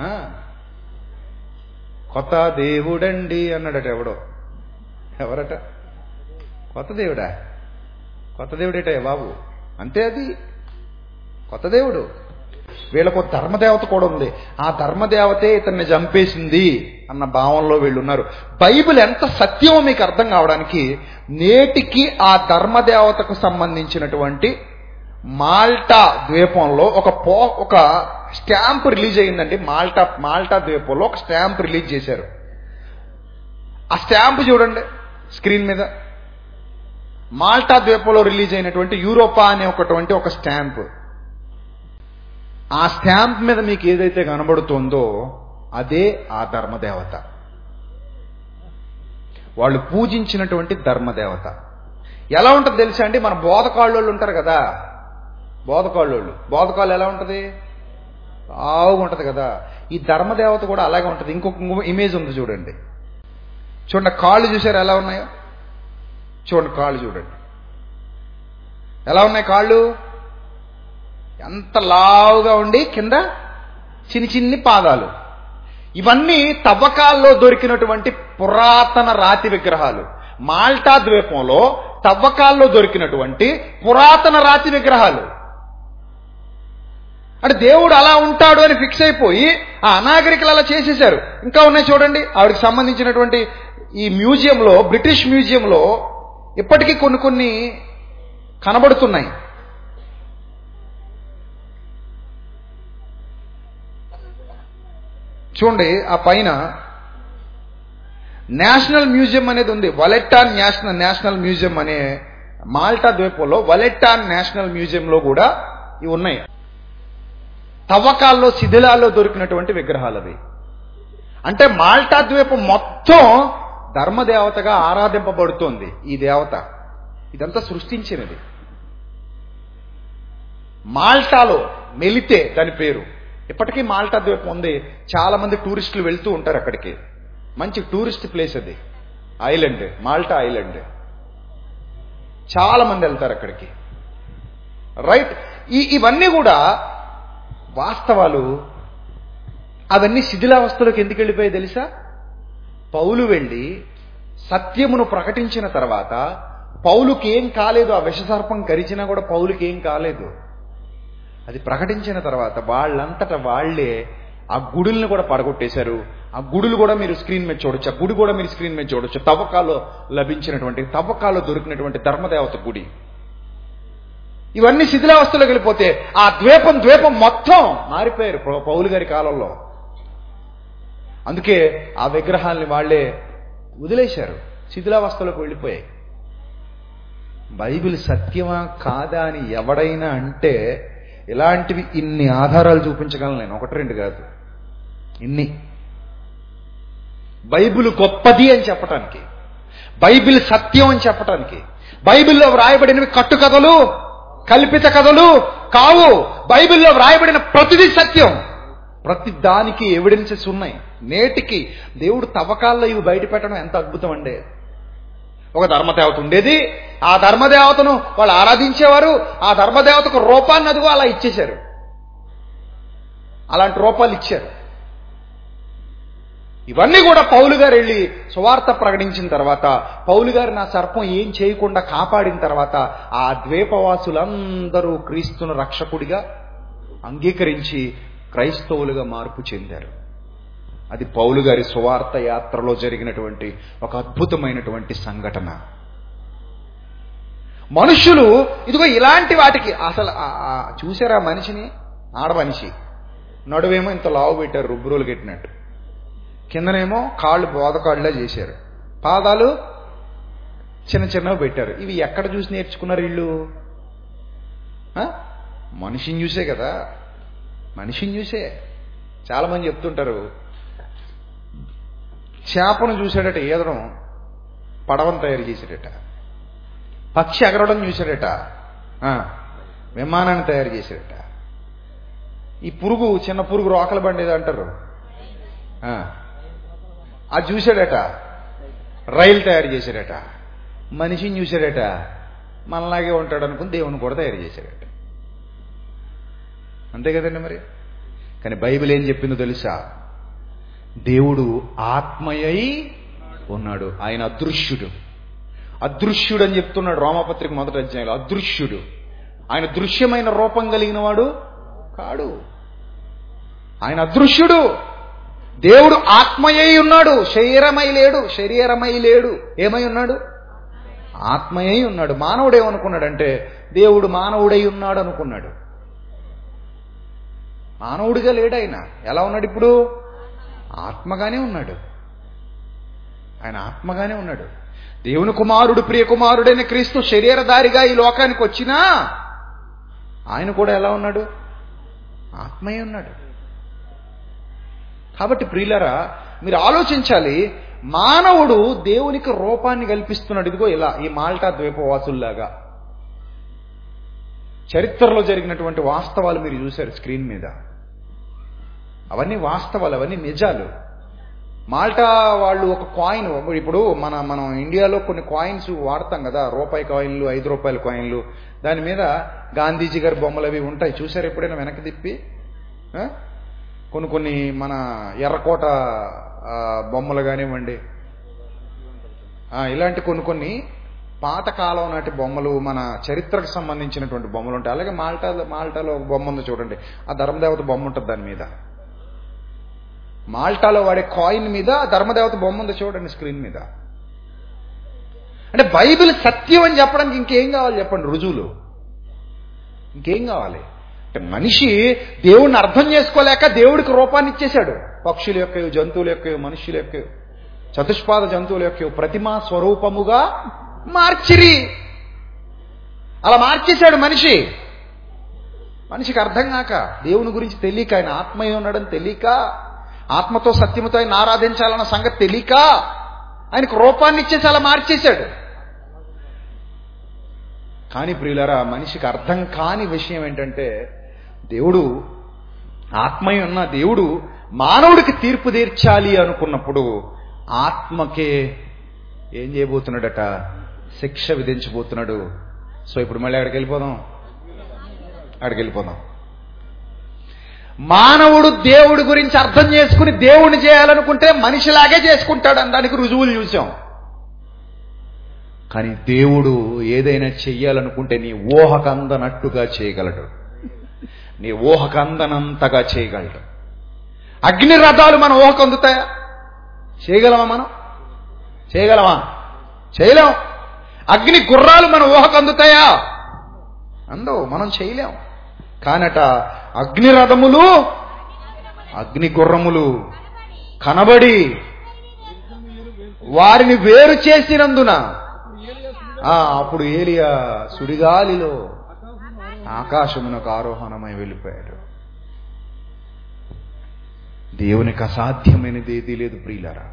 ఆ? కొత్త దేవుడండి అన్నాడట ఎవడో. ఎవరట? కొత్త దేవుడా? కొత్త దేవుడేటయ్య బాబు? అంతే అది. కొత్త దేవుడు. వీళ్ళకు ధర్మదేవత కూడా ఉంది. ఆ ధర్మదేవతే ఇతన్ని చంపేసింది అన్న భావంలో వీళ్ళు ఉన్నారు బైబిల్ ఎంత సత్యమో మీకు అర్థం కావడానికి నేటికి ఆ ధర్మదేవతకు సంబంధించినటువంటి మాల్టా ద్వీపంలో ఒక పో ఒక స్టాంప్ రిలీజ్ అయిందండి. మాల్టా మాల్టా ద్వీపంలో ఒక స్టాంప్ రిలీజ్ చేశారు. ఆ స్టాంప్ చూడండి స్క్రీన్ మీద. మాల్టా ద్వీపంలో రిలీజ్ అయినటువంటి యూరోపా అనే ఒకటువంటి ఒక స్టాంప్. ఆ స్టాంప్ మీద మీకు ఏదైతే కనబడుతుందో అదే ఆ ధర్మదేవత. వాళ్ళు పూజించినటువంటి ధర్మదేవత. ఎలా ఉంటుంది తెలుసా అండి? మన బోధకాళ్ళోళ్ళు ఉంటారు కదా. బోధకాళ్ళోళ్ళు. బోధకాళ్ళు ఎలా ఉంటుంది? ఆవుగా ఉంటుంది కదా. ఈ ధర్మదేవత కూడా అలాగే ఉంటుంది. ఇంకొక ఇమేజ్ ఉంది చూడండి. చూడండి కాళ్ళు చూసారు ఎలా ఉన్నాయో? చూడండి కాళ్ళు చూడండి. ఎలా ఉన్నాయి కాళ్ళు? ఎంత లావుగా ఉండి కింద చిన్ని చిన్ని పాదాలు. ఇవన్నీ తవ్వకాల్లో దొరికినటువంటి పురాతన రాతి విగ్రహాలు. మాల్టా ద్వీపంలో తవ్వకాల్లో దొరికినటువంటి పురాతన రాతి విగ్రహాలు. అంటే దేవుడు అలా ఉంటాడు అని ఫిక్స్ అయిపోయి ఆ అనాగరికలు అలా చేసేశారు. ఇంకా ఉన్నాయి చూడండి. ఆవిడకి సంబంధించినటువంటి ఈ మ్యూజియంలో బ్రిటిష్ మ్యూజియంలో ఇప్పటికీ కొన్ని కొన్ని కనబడుతున్నాయి. చూడండి ఆ పైన నేషనల్ మ్యూజియం అనేది ఉంది. వలెట్టాన్ నేషనల్ నేషనల్ మ్యూజియం అనే మాల్టా ద్వీపంలో వలెట్టాన్ నేషనల్ మ్యూజియంలో కూడా ఇవి ఉన్నాయి. తవ్వకాల్లో శిథిలాల్లో దొరికినటువంటి విగ్రహాలు అవి. అంటే మాల్టా ద్వీపం మొత్తం ధర్మదేవతగా ఆరాధింపబడుతోంది ఈ దేవత. ఇదంతా సృష్టించినది. మాల్టాలో మెలితే దాని పేరు. ఇప్పటికీ మాల్టా ద్వీపం ఉంది చాలా మంది టూరిస్టులు వెళ్తూ ఉంటారు అక్కడికి. మంచి టూరిస్ట్ ప్లేస్ అది. Island Malta island. చాలా మంది వెళ్తారు అక్కడికి. రైట్ ఈ ఇవన్నీ కూడా వాస్తవాలు. అవన్నీ శిథిలావస్థలోకి ఎందుకు వెళ్ళిపోయాయి తెలుసా? పౌలు వెళ్ళి సత్యమును ప్రకటించిన తర్వాత పౌలుకి ఏం కాలేదు ఆ విషసర్పం కరిచినా కూడా పౌలుకి ఏం కాలేదు. అది ప్రకటించిన తర్వాత వాళ్ళంతట వాళ్ళే ఆ గుడుల్ని కూడా పడగొట్టేశారు. ఆ గుడులు కూడా మీరు స్క్రీన్ మీద చూడొచ్చు ఆ గుడి కూడా మీరు స్క్రీన్ మీద చూడొచ్చు. తవ్వకాలో లభించినటువంటి తవ్వకాలో దొరికినటువంటి ధర్మదేవత గుడి. ఇవన్నీ శిథిలావస్థలోకి వెళ్ళిపోతే ఆ ద్వీపం ద్వీపం మొత్తం మారిపోయారు పౌలు గారి కాలంలో. అందుకే ఆ విగ్రహాల్ని వాళ్ళే వదిలేశారు. శిథిలావస్థలోకి వెళ్ళిపోయాయి. బైబిల్ సత్యమా కాదా అని ఎవడైనా అంటే ఇలాంటివి ఇన్ని ఆధారాలు చూపించగలను నేను. ఒకటి రెండు కాదు. ఇన్ని. బైబిల్ గొప్పది అని చెప్పటానికి. బైబిల్ సత్యం అని చెప్పటానికి. బైబిల్లో వ్రాయబడినవి కట్టు కథలు కల్పిత కథలు కావు. బైబిల్లో వ్రాయబడిన ప్రతిదీ సత్యం. ప్రతి దానికి ఎవిడెన్సెస్ ఉన్నాయి. నేటికి దేవుడు తవ్వకాల్లో ఇవి బయట పెట్టడం ఎంత అద్భుతం అండి. ఒక ధర్మదేవత ఉండేది ఆ ధర్మదేవతను వాళ్ళు ఆరాధించేవారు ఆ ధర్మదేవతకు రూపాన్ని అదిగో అలా ఇచ్చేశారు. అలాంటి రూపాలు ఇచ్చారు. ఇవన్నీ కూడా పౌలు గారు వెళ్ళి సువార్త ప్రకటించిన తర్వాత పౌలు గారు నా సర్పం ఏం చేయకుండా కాపాడిన తర్వాత ఆ ద్వీపవాసులందరూ క్రీస్తును రక్షకుడిగా అంగీకరించి క్రైస్తవులుగా మార్పు చెందారు. అది పౌలు గారి సువార్త యాత్రలో జరిగినటువంటి ఒక అద్భుతమైనటువంటి సంఘటన. మనుషులు ఇదిగో ఇలాంటి వాటికి అసలు ఆ చూసారా మనిషిని? ఆడ మనిషి. నడువేమో ఇంత లావు పెట్టారు రుబ్బురులు కట్టినట్టు. కిందనేమో కాళ్ళు బోధకాళ్ళలా చేశారు. పాదాలు చిన్న చిన్నవి పెట్టారు. ఇవి ఎక్కడ చూసి నేర్చుకున్నారు వీళ్ళు? మనిషిని చూసే కదా. మనిషిని చూసే. చాలా మంది చెప్తుంటారు చేపను చూశాడట ఈదడం పడవను తయారు చేశాడట. పక్షి ఎగరడం చూశాడట. విమానాన్ని తయారు చేశాడట. ఈ పురుగు చిన్న పురుగు రోకల బండి ఏదో అంటారు. అది చూశాడట. రైలు తయారు చేశాడట. మనిషిని చూశాడట. మనలాగే ఉంటాడు అనుకుని దేవుని కూడా తయారు చేశాడట. అంతే కదండి మరి? కానీ బైబిల్ ఏం చెప్పిందో తెలుసా? దేవుడు ఆత్మయై ఉన్నాడు. ఆయన అదృశ్యుడు. అదృశ్యుడు అని చెప్తున్నాడు రోమపత్రిక మొదటి అధ్యాయంలో. అదృశ్యుడు. ఆయన దృశ్యమైన రూపం కలిగిన వాడు కాడు. ఆయన అదృశ్యుడు. దేవుడు ఆత్మయై ఉన్నాడు. శరీరమై లేడు. శరీరమై లేడు. ఏమై ఉన్నాడు? ఆత్మయై ఉన్నాడు. మానవుడు ఏమనుకున్నాడంటే దేవుడు మానవుడై ఉన్నాడు అనుకున్నాడు మానవుడిగా లేడు ఆయన ఎలా ఉన్నాడు ఇప్పుడు? ఆత్మగానే ఉన్నాడు. ఆయన ఆత్మగానే ఉన్నాడు. దేవుని కుమారుడు ప్రియకుమారుడైన క్రీస్తు శరీరధారిగా ఈ లోకానికి వచ్చినా ఆయన కూడా ఎలా ఉన్నాడు? ఆత్మయే ఉన్నాడు. కాబట్టి ప్రియులరా మీరు ఆలోచించాలి మానవుడు దేవునికి రూపాన్ని కల్పిస్తున్నాడు. ఇదిగో ఇలా ఈ మాల్టా ద్వీపవాసుల్లాగా. చరిత్రలో జరిగినటువంటి వాస్తవాలు మీరు చూశారు స్క్రీన్ మీద. అవన్నీ వాస్తవాలు అవన్నీ నిజాలు. మాల్టా వాళ్ళు ఒక కాయిన్ ఇప్పుడు మన మనం ఇండియాలో కొన్ని కాయిన్స్ వాడతాం కదా రూపాయి కాయిన్లు ఐదు రూపాయల కాయిన్లు దాని మీద గాంధీజీ గారి బొమ్మలు అవి ఉంటాయి. చూసారు ఎప్పుడైనా వెనక్కి తిప్పి? కొన్ని కొన్ని మన ఎర్రకోట బొమ్మలు కానివ్వండి. ఇలాంటి కొన్ని కొన్ని పాతకాలం నాటి బొమ్మలు మన చరిత్రకు సంబంధించినటువంటి బొమ్మలు ఉంటాయి. అలాగే మాల్టా మాల్టాలో ఒక బొమ్మ ఉంది చూడండి. ఆ ధర్మదేవత బొమ్మ ఉంటుంది దాని మీద. మాల్టాలో వాడే కాయిన్ మీద ధర్మదేవత బొమ్మ ఉంది చూడండి స్క్రీన్ మీద. అంటే బైబిల్ సత్యం అని చెప్పడానికి ఇంకేం కావాలి చెప్పండి రుజువులు? ఇంకేం కావాలి? అంటే మనిషి దేవుణ్ణి అర్థం చేసుకోలేక దేవుడికి రూపాన్ని ఇచ్చేశాడు. పక్షుల యొక్క జంతువుల యొక్క మనుషుల యొక్క చతుష్పాద జంతువుల యొక్క ప్రతిమా స్వరూపముగా మార్చిరి. అలా మార్చేశాడు మనిషి. మనిషికి అర్థం కాక దేవుని గురించి తెలియక ఆయన ఆత్మయ్య ఉన్నాడని తెలియక ఆత్మతో సత్యముతో ఆయన ఆరాధించాలన్న సంగతి తెలియక ఆయనకు రూపాన్ని ఇచ్చేసి అలా మార్చేశాడు. కానీ ప్రియులరా మనిషికి అర్థం కాని విషయం ఏంటంటే దేవుడు ఆత్మయ ఉన్న దేవుడు మానవుడికి తీర్పు తీర్చాలి అనుకున్నప్పుడు ఆత్మకే ఏం చేయబోతున్నాడట? శిక్ష విధించబోతున్నాడు. సో ఇప్పుడు మళ్ళీ అక్కడికి వెళ్ళిపోదాం. అక్కడికి వెళ్ళిపోదాం. మానవుడు దేవుడి గురించి అర్థం చేసుకుని దేవుణ్ణి చేయాలనుకుంటే మనిషిలాగే చేసుకుంటాడు అనడానికి రుజువులు చూసాం కానీ దేవుడు ఏదైనా చెయ్యాలనుకుంటే నీ ఊహకందనట్టుగా చేయగలడు. నీ ఊహకందనంతగా చేయగలడు. అగ్ని రథాలు మన ఊహకు అందుతాయా? చేయగలమా మనం? చేయగలమా? చేయలేం. అగ్ని గుర్రాలు మన ఊహకు అందుతాయా? అందవు మనం చేయలేం. కానట అగ్నిరథములు అగ్ని గుర్రములు కనబడి వారిని వేరు చేసినందున ఆ, అప్పుడు ఏలియా సుడిగాలిలో ఆకాశమునకు ఆరోహణమై వెళ్ళిపోయాడు. దేవునికి అసాధ్యమైనది ఏదీ లేదు ప్రియులరా.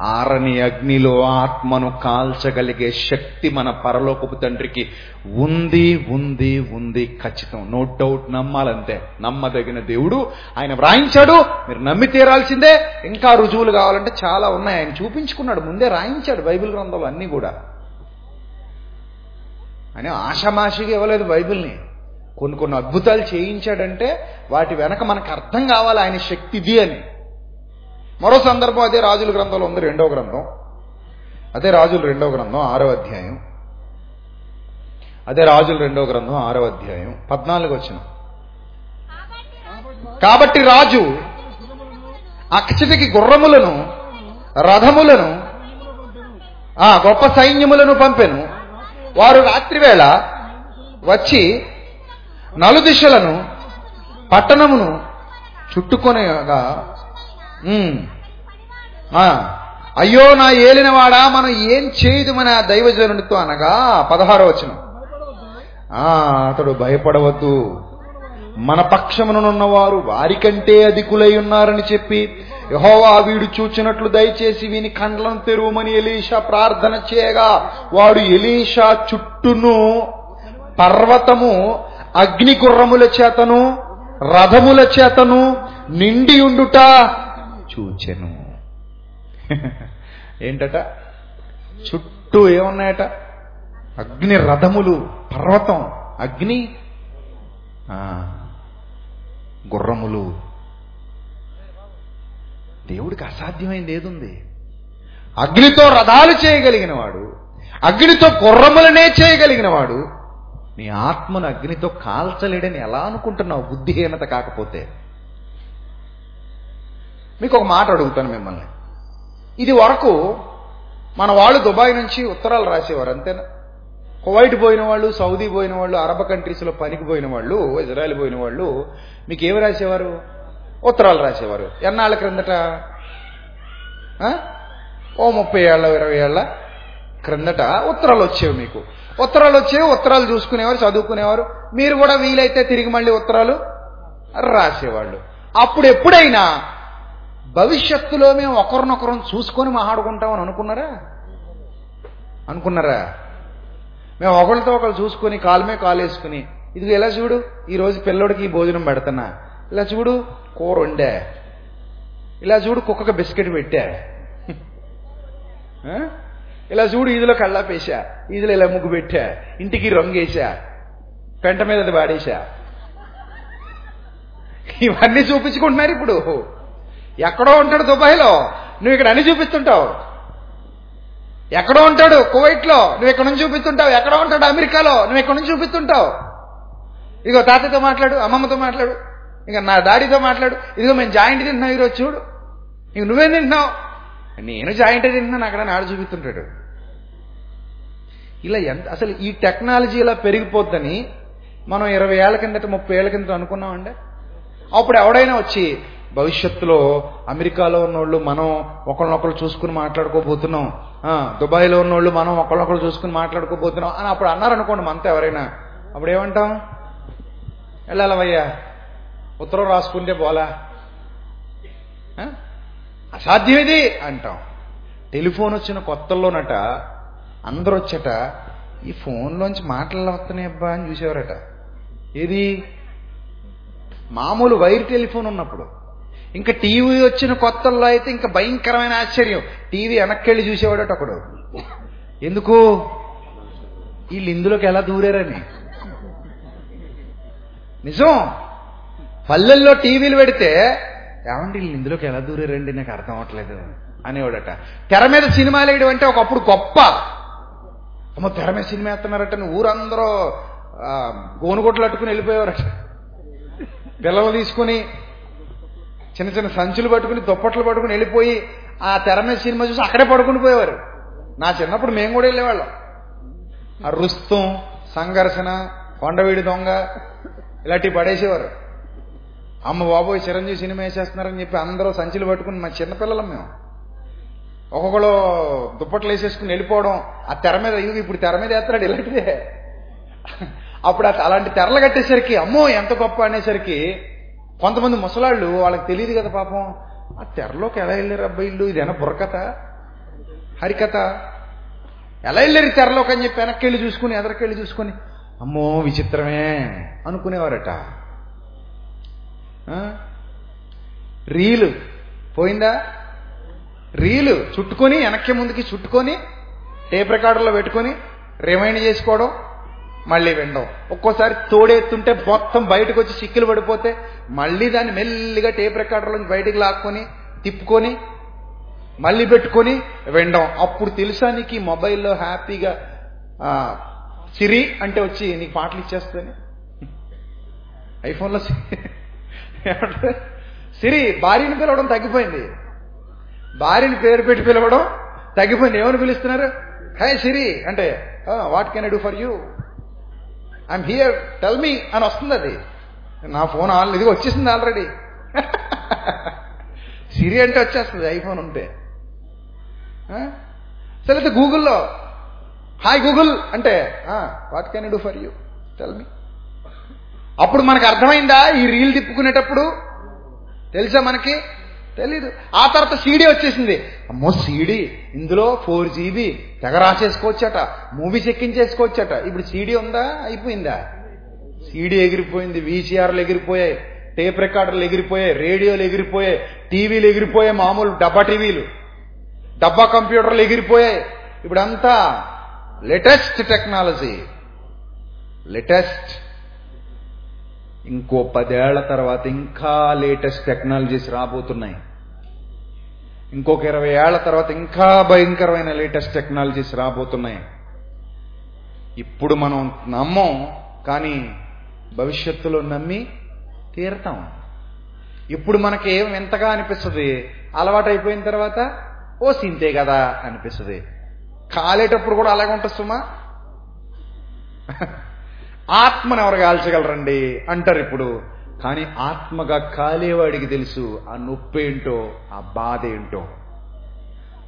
ఆరని అగ్నిలో ఆత్మను కాల్చగలిగే శక్తి మన పరలోకపు తండ్రికి ఉంది ఉంది ఉంది ఖచ్చితం. నో డౌట్ నమ్మాలంతే. నమ్మదగిన దేవుడు ఆయన వ్రాయించాడు. మీరు నమ్మి తీరాల్సిందే ఇంకా రుజువులు కావాలంటే చాలా ఉన్నాయి. ఆయన చూపించుకున్నాడు. ముందే రాయించాడు బైబిల్ గ్రంథాలు అన్నీ కూడా. అని ఆషమాషిగా ఇవ్వలేదు బైబిల్ని. కొన్ని కొన్ని అద్భుతాలు చేయించాడంటే వాటి వెనక మనకు అర్థం కావాలి ఆయన శక్తిది అని. మరో సందర్భం అదే రాజుల గ్రంథంలో ఉంది రెండో గ్రంథం. అదే రాజుల రెండో గ్రంథం ఆరో అధ్యాయం. అదే రాజుల రెండో గ్రంథం ఆరో అధ్యాయం. పద్నాలుగు వచ్చిన. కాబట్టి రాజు అక్షతికి గుర్రములను రథములను ఆ గొప్ప సైన్యములను పంపెను. వారు రాత్రివేళ వచ్చి నలుదిశలను పట్టణమును చుట్టుకొనగా అయ్యో నా ఏలినవాడా మనం ఏం చేయదు మన దైవజనుడితో అనగా పదహారో వచ్చిన అతడు భయపడవద్దు. మన పక్షముననున్నవారు వారికంటే అధికులై ఉన్నారని చెప్పి యహోవా వీడు చూచినట్లు దయచేసి వీని కండ్లను తెరువమని ఎలీషా ప్రార్థన చేయగా వాడు ఎలీషా చుట్టూను పర్వతము అగ్నిగుర్రముల చేతను రథముల చేతను నిండి ఉండుట చూచెను. ఏంటట? చుట్టూ ఏమున్నాయట? అగ్ని రథములు పర్వతం అగ్ని గుర్రములు. దేవుడికి అసాధ్యమైంది ఏదుంది? అగ్నితో రథాలు చేయగలిగిన వాడు అగ్నితో గుర్రములనే చేయగలిగిన వాడు నీ ఆత్మను అగ్నితో కాల్చలేడని ఎలా అనుకుంటున్నావు? బుద్ధిహీనత కాకపోతే. మీకు ఒక మాట అడుగుతాను మిమ్మల్ని. ఇది వరకు మన వాళ్ళు దుబాయ్ నుంచి ఉత్తరాలు రాసేవారు అంతేనా? కువైట్ పోయిన వాళ్ళు సౌదీ పోయిన వాళ్ళు అరబ్ కంట్రీస్లో పనికి పోయిన వాళ్ళు ఇజ్రాయెల్ పోయిన వాళ్ళు మీకు ఏమి రాసేవారు? ఉత్తరాలు రాసేవారు. ఎన్నాళ్ళ క్రిందట? ఓ ముప్పై ఏళ్ళ ఇరవై ఏళ్ళ క్రిందట ఉత్తరాలు వచ్చేవి మీకు. ఉత్తరాలు వచ్చేవి ఉత్తరాలు చూసుకునేవారు చదువుకునేవారు. మీరు కూడా వీలైతే తిరిగి మళ్ళీ ఉత్తరాలు రాసేవాళ్ళు. అప్పుడు ఎప్పుడైనా భవిష్యత్తులో మేము ఒకరినొకరం చూసుకొని మాట్లాడుకుంటామని అనుకున్నారా? అనుకున్నారా? మేము ఒకరితో ఒకరు చూసుకొని కాలమే కాలు వేసుకుని ఇది ఎలా చూడు ఈరోజు పిల్లోడికి భోజనం పెడుతున్నా. ఇలా చూడు కూర వండా. ఇలా చూడు కుక్కకు బిస్కెట్ పెట్టా. ఇలా చూడు ఈదులో కళ్ళాపేసా ఈదిలో ఇలా ముగ్గు పెట్టా. ఇంటికి రంగేసా పెంట మీద అది వాడేసా ఇవన్నీ చూపించుకుంటున్నారు ఇప్పుడు. ఎక్కడో ఉంటాడు దుబాయ్లో. నువ్వు ఇక్కడ అన్ని చూపిస్తుంటావు. ఎక్కడో ఉంటాడు కువైట్లో. నువ్వు ఇక్కడ నుంచి చూపిస్తుంటావు. ఎక్కడో ఉంటాడు అమెరికాలో. నువ్వు ఇక్కడ నుంచి చూపిస్తుంటావు. ఇదిగో తాతతో మాట్లాడు అమ్మమ్మతో మాట్లాడు ఇంకా నా దాడితో మాట్లాడు. ఇదిగో మేము జాయింట్ తింటున్నాం ఈరోజు చూడు. ఇంక నువ్వేం తింటున్నావు? నేను జాయింట్ తింటున్నాను అక్కడ నాడు చూపిస్తుంటాడు. ఇలా ఎంత అసలు ఈ టెక్నాలజీ ఇలా పెరిగిపోద్దని మనం ఇరవై ఏళ్ళ కిందట ముప్పై ఏళ్ళ కిందట అనుకున్నామండి? అప్పుడు ఎవడైనా వచ్చి భవిష్యత్తులో అమెరికాలో ఉన్నోళ్ళు మనం ఒకరినొకరు చూసుకుని మాట్లాడుకోబోతున్నాం. దుబాయ్లో ఉన్నోళ్ళు మనం ఒకరినొకరు చూసుకుని మాట్లాడుకోబోతున్నాం అని అప్పుడు అన్నారనుకోండి మనతో ఎవరైనా. అప్పుడు ఏమంటాం? వెళ్ళాలవయ్యా ఉత్తరం రాసుకుంటే పోలా? అసాధ్యం ఇది అంటాం. టెలిఫోన్ వచ్చిన కొత్తల్లోనట అందరూ వచ్చట ఈ ఫోన్లోంచి మాటలు వస్తున్నాయి అబ్బా అని చూసేవారట. ఏది? మామూలు వైర్ టెలిఫోన్ ఉన్నప్పుడు. ఇంకా టీవీ వచ్చిన కొత్తల్లో అయితే ఇంకా భయంకరమైన ఆశ్చర్యం. టీవీ వెనక్కెళ్ళి చూసేవాడు ఒకడు. ఎందుకు? వీళ్ళు ఇందులోకి ఎలా దూరారని. నిజం. పల్లెల్లో టీవీలు పెడితే ఏమండి వీళ్ళు ఇందులోకి ఎలా దూరారండి? నాకు అర్థం అవ్వట్లేదు అనేవాడట. తెర మీద సినిమాలు వేయడం అంటే ఒకప్పుడు గొప్ప. అమ్మ తెర మీద సినిమా వేస్తున్నారట ఊరందరూ ఆ, గోనుగొట్లు అట్టుకుని వెళ్ళిపోయేవారట. పిల్లలు తీసుకుని చిన్న చిన్న సంచులు పట్టుకుని దుప్పట్లు పట్టుకుని వెళ్ళిపోయి ఆ తెర మీద సినిమా చూసి అక్కడే పడుకుని పోయేవారు. నా చిన్నప్పుడు మేము కూడా వెళ్ళేవాళ్ళం. ఆ రుస్తం సంఘర్షణ కొండవీడి దొంగ ఇలాంటివి పడేసేవారు. అమ్మ బాబోయ్ చిరంజీవి సినిమా వేసేస్తున్నారని చెప్పి అందరూ సంచులు పట్టుకుని మా చిన్నపిల్లలం మేము. ఒక్కొక్కరు దుప్పట్లు వేసేసుకుని వెళ్ళిపోవడం ఆ తెర మీద ఇది ఇప్పుడు తెర మీద వేస్తున్నాడు ఇలాంటిదే. అప్పుడు అలాంటి తెరలు కట్టేసరికి అమ్మో ఎంత గొప్ప అనేసరికి కొంతమంది ముసలాళ్ళు వాళ్ళకి తెలియదు కదా పాపం. ఆ తెరలోకి ఎలా వెళ్ళారు అబ్బాయిళ్ళు ఇల్లు? ఇదేనా బుర్రకథ? హరికథ? ఎలా వెళ్ళారు తెరలోకి అని చెప్పి వెనక్కి వెళ్ళి చూసుకుని ఎదరికెళ్ళి చూసుకుని? అమ్మో విచిత్రమే అనుకునేవారట. రీలు. పోయిందా? రీలు. చుట్టుకొని వెనక్కి ముందుకి చుట్టుకొని టేప్ రికార్డర్లో పెట్టుకొని రిమైండ్ చేసుకోవడం మళ్ళీ వినడం. ఒక్కోసారి తోడెత్తుంటే మొత్తం బయటకు వచ్చి చిక్కులు పడిపోతే మళ్ళీ దాన్ని మెల్లిగా టేప్ రికార్డర్లోంచి బయటకు లాక్కొని తిప్పుకొని మళ్ళీ పెట్టుకొని వినడం. అప్పుడు తెలుసా నీకు మొబైల్లో హ్యాపీగా సిరి అంటే వచ్చి నీకు పాటలు ఇచ్చేస్తుంది ఐఫోన్లో సిరి భార్యని పిలవడం తగ్గిపోయింది. భార్యని పేరు పెట్టి పిలవడం తగ్గిపోయింది. ఏమని పిలుస్తున్నారు? హే సిరి అంటే what can I do for you I'm here tell me అని వస్తుంది అది. నా ఫోన్ ఆన్ ఇది వచ్చేసింది ఆల్రెడీ సిరి అంటే వచ్చేస్తుంది ఐఫోన్ ఉంటే. సరే అయితే గూగుల్లో హాయ్ గూగుల్ అంటే what can do for you tell me అప్పుడు మనకు అర్థమైందా? ఈ రీల్ తిప్పుకునేటప్పుడు తెలుసా మనకి? తెలీదు. ఆ తర్వాత సీడీ వచ్చేసింది. అమ్మో సీడీ? ఇందులో ఫోర్ జీబీ. తెగ రాసేసుకోవచ్చట. మూవీస్ ఎక్కించేసుకోవచ్చట ఇప్పుడు సీడీ ఉందా? అయిపోయిందా? సీడీ ఎగిరిపోయింది. వీసీఆర్లు ఎగిరిపోయాయి. టేప్ రికార్డర్లు ఎగిరిపోయాయి. రేడియోలు ఎగిరిపోయాయి. టీవీలు ఎగిరిపోయాయి. మామూలు డబ్బా టీవీలు. డబ్బా కంప్యూటర్లు ఎగిరిపోయాయి. ఇప్పుడంతా లేటెస్ట్ టెక్నాలజీ లేటెస్ట్ ఇంకో పదేళ్ళ తర్వాత ఇంకా లేటెస్ట్ టెక్నాలజీస్ రాబోతున్నాయి. ఇంకొక ఇరవై ఏళ్ళ తర్వాత ఇంకా భయంకరమైన లేటెస్ట్ టెక్నాలజీస్ రాబోతున్నాయి. ఇప్పుడు మనం నమ్మం కానీ భవిష్యత్తులో నమ్మి తీరతాం. ఇప్పుడు మనకి ఏం ఎంతగా అనిపిస్తుంది? అలవాటు అయిపోయిన తర్వాత ఓ సింతే కదా అనిపిస్తుంది. కాలేటప్పుడు కూడా అలాగే ఉంటుంది సుమా. ఆత్మను ఎవరు కాల్చగలరండి? అంటారు ఇప్పుడు. కానీ ఆత్మగా కాలేవాడికి తెలుసు ఆ నొప్పి ఏంటో ఆ బాధ ఏంటో.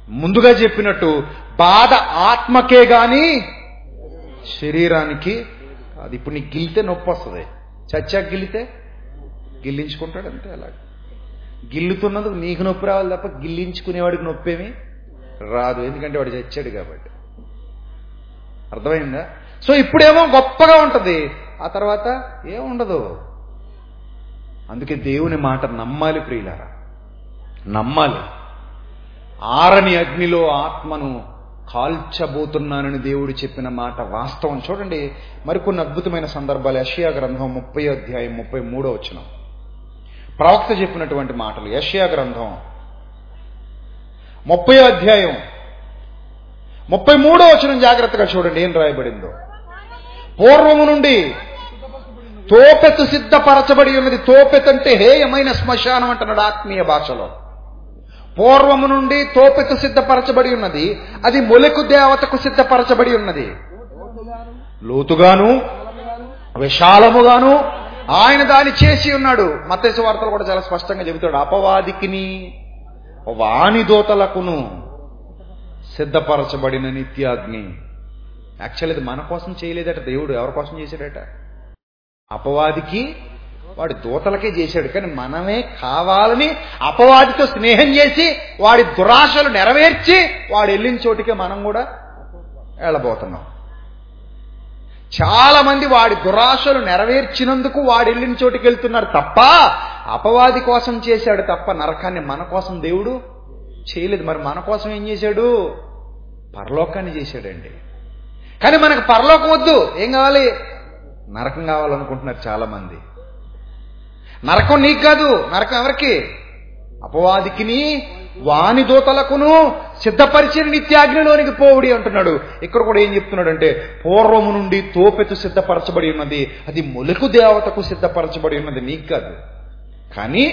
ముందుగా చెప్పినట్టు బాధ ఆత్మకే గాని శరీరానికి అది ఇప్పుడు నీకు గిల్లితే నొప్పి వస్తుంది. చచ్చాక గిల్లితే? గిల్లించుకుంటాడు అంతే అలాగే. గిల్లుతున్నందుకు నీకు నొప్పి రావాలి తప్ప గిల్లించుకునేవాడికి నొప్పేమి రాదు. ఎందుకంటే వాడు చచ్చాడు కాబట్టి. అర్థమైందా? సో ఇప్పుడేమో గొప్పగా ఉంటుంది. ఆ తర్వాత ఏముండదు అందుకే దేవుని మాట నమ్మాలి ప్రియులారా. నమ్మాలి. ఆరని అగ్నిలో ఆత్మను కాల్చబోతున్నానని దేవుడు చెప్పిన మాట వాస్తవం. చూడండి మరికొన్ని అద్భుతమైన సందర్భాలు. యషియా గ్రంథం ముప్పై అధ్యాయం ముప్పై మూడో వచ్చిన ప్రవక్త చెప్పినటువంటి మాటలు. యషియా గ్రంథం ముప్పై అధ్యాయం ముప్పై మూడో వచనం జాగ్రత్తగా చూడండి ఏం రాయబడిందో. పూర్వము నుండి తోపెతు సిద్ధపరచబడి ఉన్నది. తోపెతంటే హేయమైన శ్మశానం అంటున్నాడు ఆత్మీయ భాషలో. పూర్వము నుండి తోపెతు సిద్ధపరచబడి ఉన్నది. అది మొలకు దేవతకు సిద్ధపరచబడి ఉన్నది. లోతుగాను విశాలముగాను ఆయన దాన్ని చేసి ఉన్నాడు. మత్స్య వార్తలు కూడా చాలా స్పష్టంగా చెబుతాడు అపవాదికిని వాణి దోతలకును సిద్ధపరచబడిన నిత్యాగ్ని. యాక్చువల్ ఇది మన కోసం చేయలేదట. దేవుడు ఎవరి కోసం చేశాడట? అపవాదికి వాడి దూతలకే చేశాడు. కానీ మనమే కావాలని అపవాదితో స్నేహం చేసి వాడి దురాశలు నెరవేర్చి వాడు వెళ్ళిన చోటికే మనం కూడా వెళ్ళబోతున్నాం. చాలా మంది వాడి దురాశలు నెరవేర్చినందుకు వాడు వెళ్ళిన చోటికి వెళ్తున్నారు తప్ప అపవాది కోసం చేశాడు తప్ప నరకాన్ని మన కోసం దేవుడు చేయలేదు. మరి మన కోసం ఏం చేశాడు? పరలోకాన్ని చేశాడండి. కానీ మనకు పరలోకం వద్దు. ఏం కావాలి? నరకం కావాలనుకుంటున్నారు చాలా మంది నరకం నీకు కాదు నరకం ఎవరికి? అపవాదికిని వాని దూతలకును సిద్ధపరిచిన నిత్యాగ్నిలోనికి పోవుడి అంటున్నాడు. ఇక్కడ కూడా ఏం చెప్తున్నాడు అంటే పూర్వము నుండి తోపెతు సిద్ధపరచబడి ఉన్నది అది మొలకు దేవతకు సిద్ధపరచబడి ఉన్నది నీకు కాదు. కానీ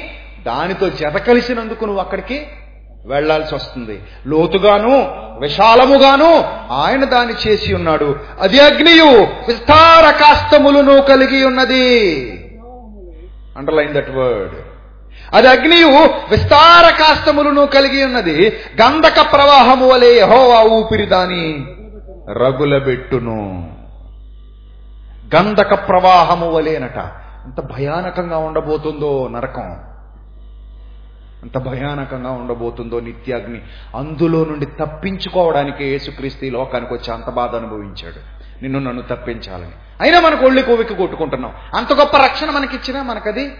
దానితో జత కలిసినందుకు నువ్వు అక్కడికి వెళ్ళాల్సి వస్తుంది. లోతుగాను విశాలముగాను ఆయన దాన్ని చేసి ఉన్నాడు. అది అగ్నియు విస్తార కాస్తములను కలిగి ఉన్నది. అండర్లైన్ దట్ వర్డ్ అది అగ్నియు విస్తార కాస్తములను కలిగి ఉన్నది. గంధక ప్రవాహము వలె యహోవా ఊపిరి దాని రగులబెట్టును. గంధక ప్రవాహము వలేనట. ఎంత భయానకంగా ఉండబోతుందో నరకం. అంత భయానకంగా ఉండబోతుందో నిత్యాగ్ని. అందులో నుండి తప్పించుకోవడానికి యేసుక్రీస్తు ఈ లోకానికి వచ్చి అంత బాధ అనుభవించాడు. నిన్ను నన్ను తప్పించాలని. అయినా మనకు ఒళ్ళి కోవికి కొట్టుకుంటున్నాం. అంత గొప్ప రక్షణ మనకిచ్చినా మనకది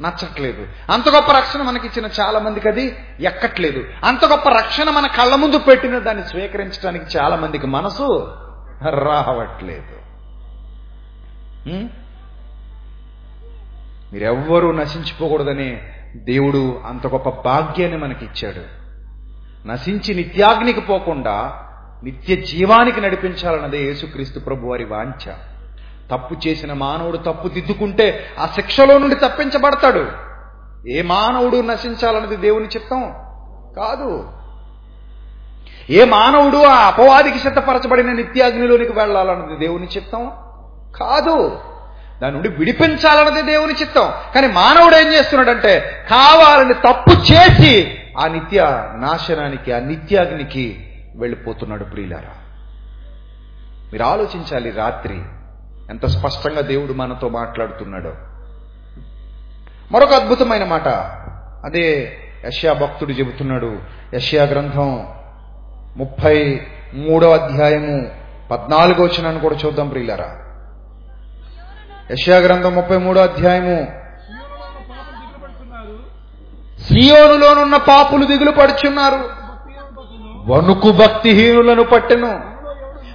నచ్చట్లేదు. అంత గొప్ప రక్షణ మనకిచ్చిన చాలా మందికి అది ఎక్కట్లేదు. అంత గొప్ప రక్షణ మన కళ్ళ ముందు పెట్టిన దాన్ని స్వీకరించడానికి చాలా మందికి మనసు రావట్లేదు. మీరెవ్వరూ నశించిపోకూడదని దేవుడు అంత గొప్ప భాగ్యాన్ని మనకిచ్చాడు. నశించి నిత్యాగ్నికి పోకుండా నిత్య జీవానికి నడిపించాలన్నదే యేసుక్రీస్తు ప్రభు వారి వాంఛ. తప్పు చేసిన మానవుడు తప్పు దిద్దుకుంటే ఆ శిక్షలో నుండి తప్పించబడతాడు. ఏ మానవుడు నశించాలన్నది దేవుని చిత్తం? కాదు. ఏ మానవుడు ఆ అపవాదికి సిద్ధపరచబడిన నిత్యాగ్నిలోనికి వెళ్ళాలన్నది దేవుని చిత్తం? కాదు. దాని నుండి విడిపించాలన్నది దేవుని చిత్తం. కానీ మానవుడు ఏం చేస్తున్నాడంటే కావాలని తప్పు చేసి ఆ నిత్య నాశనానికి ఆ నిత్యాగ్నికి వెళ్ళిపోతున్నాడు ప్రియులారా. మీరు ఆలోచించాలి రాత్రి ఎంత స్పష్టంగా దేవుడు మనతో మాట్లాడుతున్నాడో. మరొక అద్భుతమైన మాట. అదే యష్యా భక్తుడు చెబుతున్నాడు. యష్యా గ్రంథం ముప్పై మూడో అధ్యాయము పద్నాలుగో వచ్చినాన్ని కూడా చూద్దాం ప్రియులారా. యష్యా గ్రంథం ముప్పై మూడో అధ్యాయము. సియోనులోనున్న పాపులు దిగులు పడుచున్నారు? వణుకు భక్తిహీనులను పట్టెను.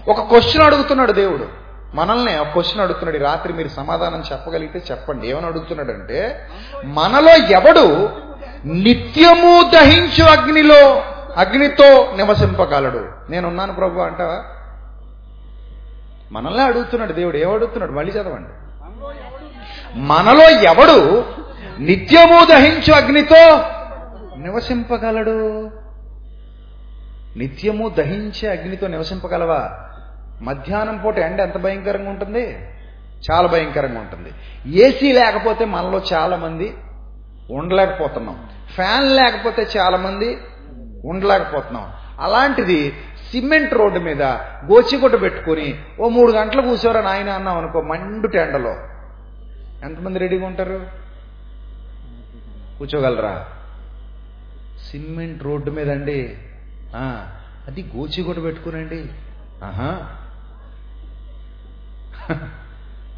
ఒక క్వశ్చన్ అడుగుతున్నాడు దేవుడు. మనల్ని ఒక క్వశ్చన్ అడుగుతున్నాడు రాత్రి మీరు సమాధానం చెప్పగలిగితే చెప్పండి. ఏమని అడుగుతున్నాడంటే మనలో ఎవడు నిత్యము దహించు అగ్నిలో అగ్నితో నివసింపగలడు. నేనున్నాను ప్రభు అంటావా? మనల్ని అడుగుతున్నాడు దేవుడు. ఏమడుగుతున్నాడు మళ్ళీ చదవండి. మనలో ఎవడు నిత్యము దహించు అగ్నితో నివసింపగలడు? నిత్యము దహించే అగ్నితో నివసింపగలవా? మధ్యాహ్నం పూట ఎండ ఎంత భయంకరంగా ఉంటుంది? చాలా భయంకరంగా ఉంటుంది. ఏసీ లేకపోతే మనలో చాలా మంది ఉండలేకపోతున్నాం. ఫ్యాన్ లేకపోతే చాలా మంది ఉండలేకపోతున్నాం. అలాంటిది సిమెంట్ రోడ్డు మీద గోచిగుడ్డ పెట్టుకొని ఓ మూడు గంటలు కూర్చోరా నాయన అన్నాం అనుకో మండు టెండలో. ఎంతమంది రెడీగా ఉంటారు? కూర్చోగలరా? సిమెంట్ రోడ్డు మీద అండి అది గోచిగుడ్డ పెట్టుకునండి. ఆహా.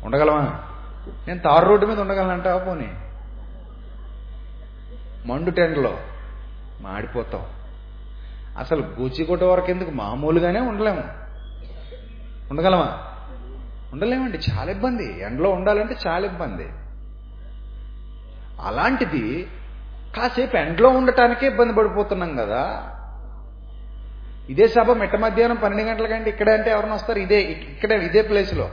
ఉండగలమా? నేను తారు రోడ్డు మీద ఉండగలనంటావా పోనీ? మండు టెండలో. మాడిపోతాం అసలు గోచిగుడ్డ వరకు ఎందుకు మామూలుగానే ఉండలేము. ఉండగలమా? ఉండలేమండి చాలా ఇబ్బంది. ఎండలో ఉండాలంటే చాలా ఇబ్బంది. అలాంటిది కాసేపు ఎండలో ఉండటానికే ఇబ్బంది పడిపోతున్నాం కదా. ఇదే సభ మిట్ట మధ్యాహ్నం పన్నెండు గంటలకంటే ఇక్కడ అంటే ఎవరైనా వస్తారు? ఇదే ఇక్కడే ఇదే ప్లేస్లో.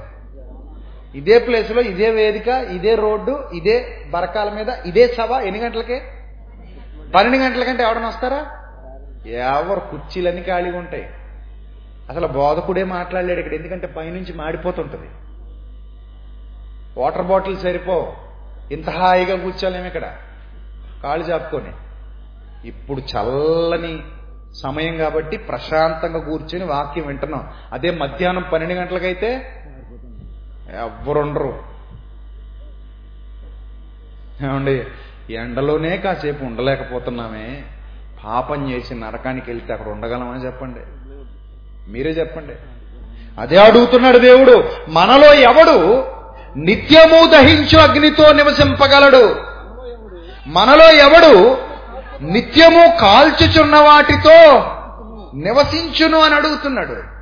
ఇదే ప్లేస్లో ఇదే వేదిక ఇదే రోడ్డు ఇదే బరకాల మీద ఇదే సభ ఎన్ని గంటలకే? పన్నెండు గంటలకంటే ఎవరైనా వస్తారా? ఎవరు కుర్చీలన్నీ ఖాళీగా ఉంటాయి. అసలు బోధకుడే మాట్లాడలేడు ఇక్కడ ఎందుకంటే పైనుంచి మాడిపోతుంటుంది. వాటర్ బాటిల్ సరిపో ఇంత హాయిగా కూర్చోలేము ఇక్కడ. కాళ్ళు చాపుకొని. ఇప్పుడు చల్లని సమయం కాబట్టి ప్రశాంతంగా కూర్చొని వాక్యం వింటున్నాం. అదే మధ్యాహ్నం పన్నెండు గంటలకైతే ఎవ్వరుండరు ఏమండి ఎండలోనే కాసేపు ఉండలేకపోతున్నామే. పాపం చేసి నరకానికి వెళ్తే అక్కడ ఉండగలమని చెప్పండి. మీరే చెప్పండి. అదే అడుగుతున్నాడు దేవుడు. మనలో ఎవడు నిత్యము దహించు అగ్నితో నివసింపగలడు? మనలో ఎవడు నిత్యము కాల్చుచున్న వాటితో నివసించును అని అడుగుతున్నాడు.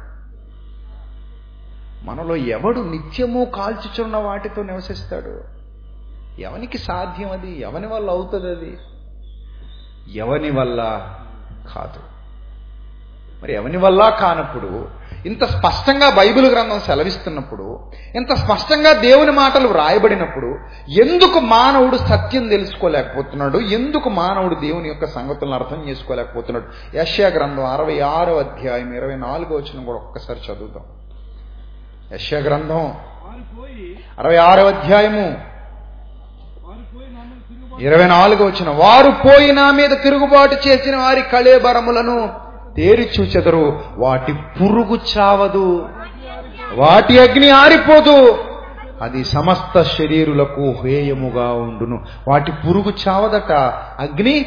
మనలో ఎవడు నిత్యము కాల్చుచున్న వాటితో నివసిస్తాడు? ఎవనికి సాధ్యం అది? ఎవని వల్ల అవుతుంది అది? ఎవని వల్ల కాదు. మరి ఎవని వల్ల కానప్పుడు ఇంత స్పష్టంగా బైబిల్ గ్రంథం సెలవిస్తున్నప్పుడు ఇంత స్పష్టంగా దేవుని మాటలు వ్రాయబడినప్పుడు ఎందుకు మానవుడు సత్యం తెలుసుకోలేకపోతున్నాడు? ఎందుకు మానవుడు దేవుని యొక్క సంగతులను అర్థం చేసుకోలేకపోతున్నాడు? యశ్యా గ్రంథం అరవై ఆరో అధ్యాయం ఇరవై నాలుగో వచ్చిన కూడా ఒక్కసారి చదువుతాం యశ్యా గ్రంథం అరవై ఆరో అధ్యాయము. ఇరవై నాలుగు వచ్చిన వారు పోయి నా మీద తిరుగుబాటు చేసిన వారి కళేబరములను తేరి చూచెదరు. వాటి పురుగు చావదు. వాటి అగ్ని ఆరిపోదు. అది సమస్త శరీరులకు హేయముగా ఉండును. వాటి పురుగు చావదట. అగ్ని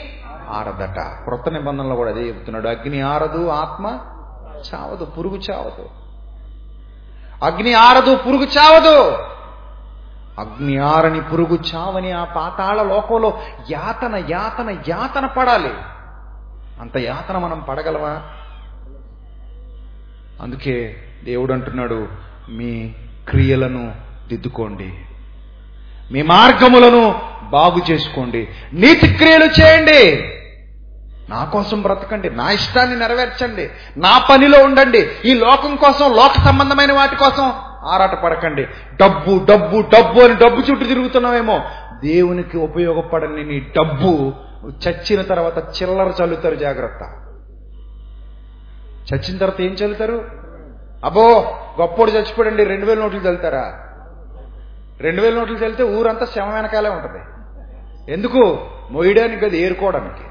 ఆరదట. కృత నిబంధనలో కూడా అదే చెప్తున్నాడు. అగ్ని ఆరదు ఆత్మ చావదు పురుగు చావదు. అగ్ని ఆరదు పురుగు చావదు. అగ్ని పురుగు చావని ఆ పాతాళ లోకంలో యాతన యాతన యాతన పడాలి. అంత యాతన మనం పడగలవా అందుకే దేవుడు అంటున్నాడు మీ క్రియలను దిద్దుకోండి. మీ మార్గములను బాగు చేసుకోండి. నీతి క్రియలు చేయండి. నా కోసం బ్రతకండి. నా ఇష్టాన్ని నెరవేర్చండి. నా పనిలో ఉండండి. ఈ లోకం కోసం లోక సంబంధమైన వాటి కోసం ఆరాట పడకండి డబ్బు డబ్బు డబ్బు అని డబ్బు చుట్టూ తిరుగుతున్నామేమో దేవునికి ఉపయోగపడని నీ డబ్బు చచ్చిన తర్వాత చిల్లర చల్లుతారు జాగ్రత్త. చచ్చిన తర్వాత ఏం చల్లుతారు? అబ్బో గొప్పోడు చచ్చిపోడండి రెండు వేల నోట్లు చల్లుతారా? రెండు వేల నోట్లు చల్లితే ఊరంతా శమ వెనకాలే ఉంటుంది. ఎందుకు? మొయ్యడానికి అది ఏరుకోవడానికి.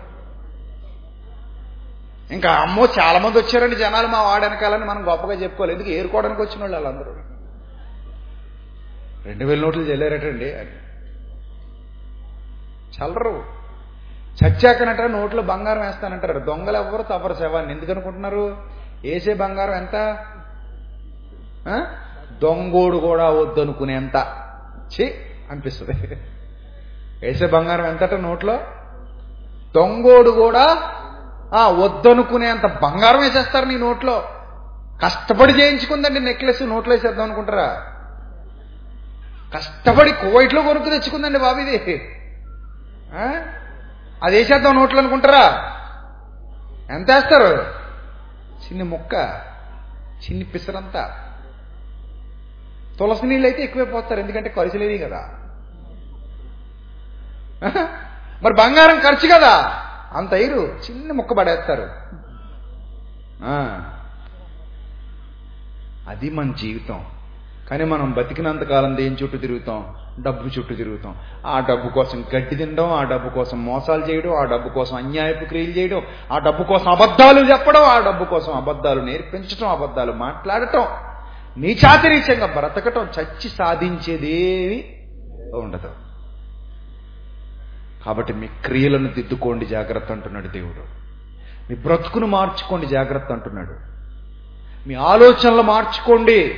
ఇంకా అమ్మో చాలా మంది వచ్చారండి జనాలు మా వాడనకాలని మనం గొప్పగా చెప్పుకోవాలి. ఎందుకు? ఏరుకోవడానికి వచ్చిన వాళ్ళు వాళ్ళందరూ. రెండు వేల నోట్లు చెల్లారటండి అని చల్లరు. చచ్చాకనట నోట్లో బంగారం వేస్తానంటారు. దొంగలు ఎవ్వరు తవ్వరు శవాన్ని. ఎందుకు అనుకుంటున్నారు? వేసే బంగారం ఎంత? ఆ? దొంగోడు కూడా వద్దనుకునేంత. చి అనిపిస్తుంది. వేసే బంగారం ఎంతట నోట్లో? దొంగోడు కూడా ఆ వద్దనుకునేంత బంగారం వేసేస్తారు నీ నోట్లో. కష్టపడి చేయించుకుందండి నెక్లెస్ నోట్లో వేసేద్దాం అనుకుంటారా? కష్టపడి కువైట్లో కొనుక్కు తెచ్చుకుందండి బాబు ఇది. అది వేసేద్దాం నోట్లు అనుకుంటారా? ఎంత వేస్తారు? చిన్ని ముక్క చిన్ని పిసరంతా. తులసి నీళ్ళు అయితే ఎక్కువే పోస్తారు ఎందుకంటే ఖర్చు లేవి కదా. మరి బంగారం ఖర్చు కదా. అంత ఇరు చిన్న ముక్క పడేస్తారు. ఆ. అది మన జీవితం. కానీ మనం బతికినంత కాలం దేని చుట్టూ తిరుగుతాం? డబ్బు చుట్టూ తిరుగుతాం. ఆ డబ్బు కోసం గడ్డి తినడం ఆ డబ్బు కోసం మోసాలు చేయడం ఆ డబ్బు కోసం అన్యాయపు క్రియలు చేయడం ఆ డబ్బు కోసం అబద్ధాలు చెప్పడం ఆ డబ్బు కోసం అబద్ధాలు నేర్పించడం అబద్ధాలు మాట్లాడటం నీచాతిరీచంగా బ్రతకటం చచ్చి సాధించేదేవి ఉండదు. కాబట్టి మీ క్రియలను దిద్దుకోండి జాగ్రత్త అంటున్నాడు దేవుడు. మీ బ్రతుకును మార్చుకోండి జాగ్రత్త అంటున్నాడు. మీ ఆలోచనలు మార్చుకోండి.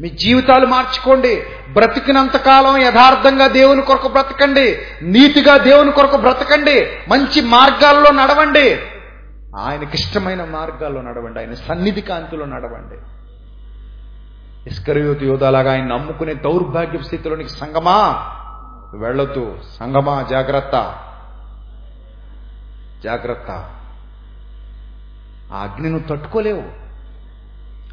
మీ జీవితాలు మార్చుకోండి. బ్రతికినంత కాలం యథార్థంగా దేవుని కొరకు బ్రతకండి. నీతిగా దేవుని కొరకు బ్రతకండి. మంచి మార్గాల్లో నడవండి. ఆయనకి ఇష్టమైన మార్గాల్లో నడవండి. ఆయన సన్నిధి కాంతిలో నడవండి. ఇస్కరయోతి యోధాలాగా ఆయన నమ్ముకునే దౌర్భాగ్య స్థితిలోనికి సంగమా? వెళ్ళొద్దు. సంగమా? జాగ్రత్త. జాగ్రత్త. ఆ అగ్ని నువ్వు తట్టుకోలేవు.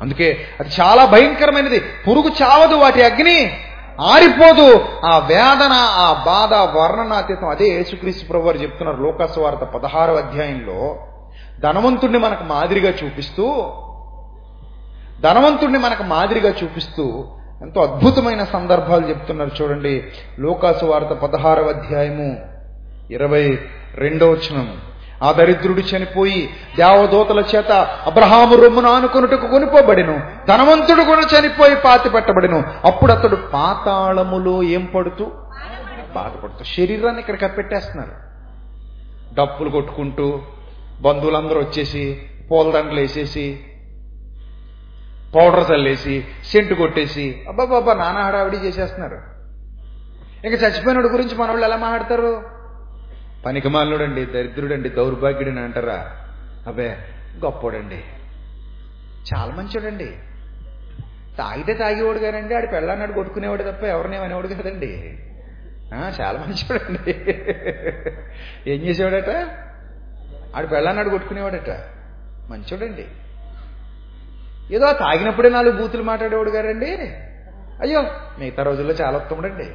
అందుకే అది చాలా భయంకరమైనది. పురుగు చావదు వాటి అగ్ని ఆరిపోదు. ఆ వేదన ఆ బాధ వర్ణనాతీతం అదే యేసుక్రీస్తు ప్రభు వారు చెప్తున్నారు లోకాసు వార్త అధ్యాయంలో. ధనవంతుణ్ణి మనకు మాదిరిగా చూపిస్తూ ధనవంతుణ్ణి మనకు మాదిరిగా చూపిస్తూ ఎంతో అద్భుతమైన సందర్భాలు చెప్తున్నారు చూడండి. లోకాసు వార్త పదహారవ అధ్యాయము ఇరవై రెండవ చనము ఆ దరిద్రుడు చనిపోయి దేవదూతల చేత అబ్రహాము రొమ్మును ఆనుకొనుటకు కొనిపోబడిను ధనవంతుడు కూడా చనిపోయి పాతి పెట్టబడిను. అప్పుడు అతడు పాతాళములో ఏం పడుతూ? బాధపడుతూ శరీరాన్ని ఇక్కడ కప్పెట్టేస్తున్నారు. డప్పులు కొట్టుకుంటూ బంధువులందరూ వచ్చేసి పూలదండలు వేసేసి పౌడర్ చల్లేసి సెంటు కొట్టేసి అబ్బాబాబా నానా హడావిడి చేసేస్తున్నారు. ఇంకా చచ్చిపోయినడు గురించి మన వాళ్ళు ఎలా మాట్లాడతారు? పనికిమాలనుడండి దరిద్రుడండి దౌర్భాగ్యుడని అంటారా? అబ్బే గొప్పోడండి. చాలా మంచోడండి. తాగితే తాగేవాడు కానండి ఆడి పెళ్ళాన్నాడు కొట్టుకునేవాడు తప్ప ఎవరినేమనేవాడు కదండి. చాలా మంచోడండి. ఏం చేసేవాడట? ఆడు పెళ్ళాన్నాడు కొట్టుకునేవాడట. మంచోడండి. ఏదో తాగినప్పుడే నాలుగు బూతులు మాట్లాడేవాడు గారండి అయ్యో మిగతా రోజుల్లో చాలా ఉత్తముడండి.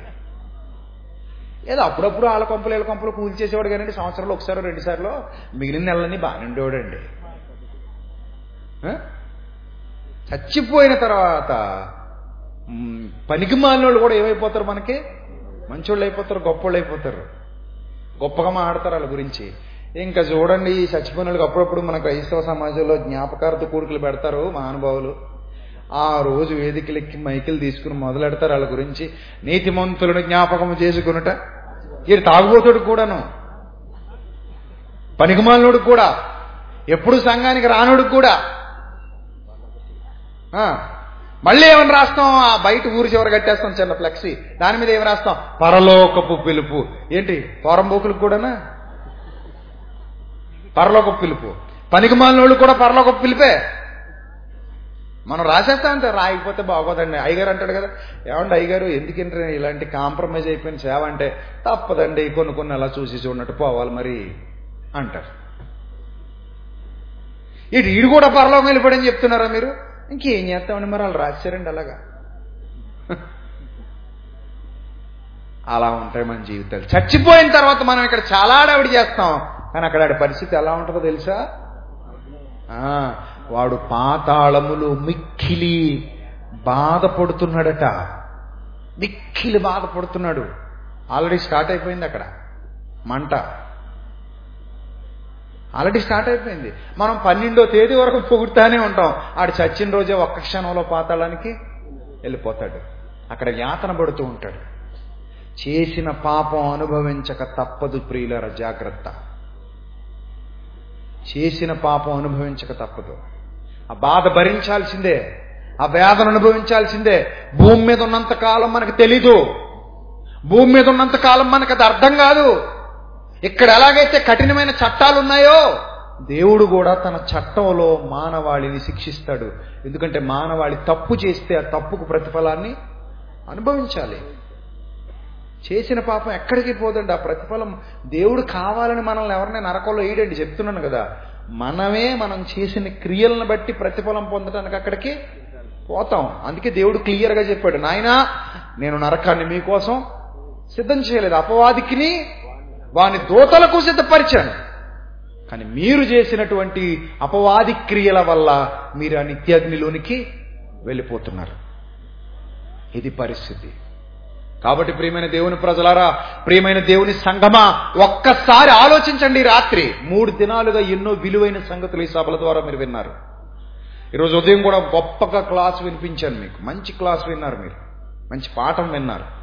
ఏదో అప్పుడప్పుడు వాళ్ళ కొంపలు వీళ్ళ కొంపలు కూల్ చేసేవాడు కానీ సంవత్సరంలో ఒకసారి రెండు సార్లు మిగిలిన నెలలన్నీ బాగానే ఉండేవాడండి. చచ్చిపోయిన తర్వాత పనికి మాలినోళ్ళు కూడా ఏమైపోతారు మనకి? మంచోళ్ళు అయిపోతారు గొప్పోళ్ళు అయిపోతారు. గొప్పగా మాడతారు వాళ్ళ గురించి. ఇంకా చూడండి ఈ చచ్చిపోయిన వాళ్ళకి అప్పుడప్పుడు మన క్రైస్తవ సమాజంలో జ్ఞాపకార్థ కూడికలు పెడతారు మహానుభావులు ఆ రోజు వేదికలెక్కి మైకిల్ తీసుకుని మొదలెడతారు వాళ్ళ గురించి. నీతిమంతులను జ్ఞాపకం చేసుకునుట. వీడు తాగుబోతుడు కూడాను. పనికిమాలినోడు కూడా. ఎప్పుడు సంఘానికి రానుడు కూడా. ఆ, మళ్ళీ ఏమని రాస్తాం? ఆ బయట ఊరి చివర కట్టేస్తాం చిన్న ఫ్లెక్సీ. దాని మీద ఏమి రాస్తాం? పరలోకపు పిలుపు. ఏంటి? పోరంబోకులకు కూడానా? పరలోకపు పిలుపు. పనికిమాలినోళ్ళు కూడా పరలోకపు పిలిపే. మనం రాసేస్తాం అంతే రాయకపోతే బాగోదండి. అయ్యగారు అంటాడు కదా ఏమండి అయ్యగారు ఎందుకంటే ఇలాంటి కాంప్రమైజ్ అయిపోయిన సేవ అంటే తప్పదండి కొన్ని కొన్ని అలా చూసి చూడనట్టు పోవాలి మరి అంటారు. ఇటు ఈడు కూడా పరలోకం వెళ్ళిపోడని చెప్తున్నారా మీరు? ఇంకేం చేస్తామని మరి వాళ్ళు రాశారండి అలాగా. అలా ఉంటాయి మన జీవితాలు. చచ్చిపోయిన తర్వాత మనం ఇక్కడ చాలా ఆడవిడి చేస్తాం. కానీ అక్కడ ఆడి పరిస్థితి ఎలా ఉంటుందో తెలుసా? ఆ, వాడు పాతాళములు మిక్కిలి బాధపడుతున్నాడట. మిక్కిలి బాధపడుతున్నాడు. ఆల్రెడీ స్టార్ట్ అయిపోయింది అక్కడ. మంట. ఆల్రెడీ స్టార్ట్ అయిపోయింది. మనం పన్నెండో తేదీ వరకు పొగుడుతానే ఉంటాం. ఆడు చచ్చిన రోజే ఒక్క క్షణంలో పాతాళానికి వెళ్ళిపోతాడు. అక్కడ యాతన పడుతూ ఉంటాడు. చేసిన పాపం అనుభవించక తప్పదు ప్రియులర జాగ్రత్త. చేసిన పాపం అనుభవించక తప్పదు. ఆ బాధ భరించాల్సిందే ఆ వేదన అనుభవించాల్సిందే. భూమి మీద ఉన్నంత కాలం మనకు తెలీదు. భూమి మీద ఉన్నంత కాలం మనకు అది అర్థం కాదు. ఇక్కడ ఎలాగైతే కఠినమైన చట్టాలు ఉన్నాయో దేవుడు కూడా తన చట్టంలో మానవాళిని శిక్షిస్తాడు. ఎందుకంటే మానవాళి తప్పు చేస్తే ఆ తప్పుకు ప్రతిఫలాన్ని అనుభవించాలి. చేసిన పాపం ఎక్కడికి పోదండి? ఆ ప్రతిఫలం దేవుడు కావాలని మనల్ని ఎవరినైనా నరకంలో వేయడండి చెప్తున్నాను కదా. మనమే మనం చేసిన క్రియలను బట్టి ప్రతిఫలం పొందడానికి అక్కడికి పోతాం. అందుకే దేవుడు క్లియర్గా చెప్పాడు నాయనా నేను నరకాన్ని మీకోసం సిద్ధం చేయలేదు. అపవాదికిని వాని దూతలకు సిద్ధపరిచాను. కానీ మీరు చేసినటువంటి అపవాది క్రియల వల్ల మీరు ఆ నిత్యాగ్నిలోనికి వెళ్ళిపోతున్నారు. ఇది పరిస్థితి. కాబట్టి ప్రియమైన దేవుని ప్రజలారా ప్రియమైన దేవుని సంఘమా ఒక్కసారి ఆలోచించండి రాత్రి. మూడు దినాలుగా ఎన్నో విలువైన సంగతులు ఈ సభల ద్వారా మీరు విన్నారు. ఈరోజు ఉదయం కూడా గొప్పగా క్లాస్ వినిపించాను మీకు. మంచి క్లాస్ విన్నారు మీరు. మంచి పాఠం విన్నారు.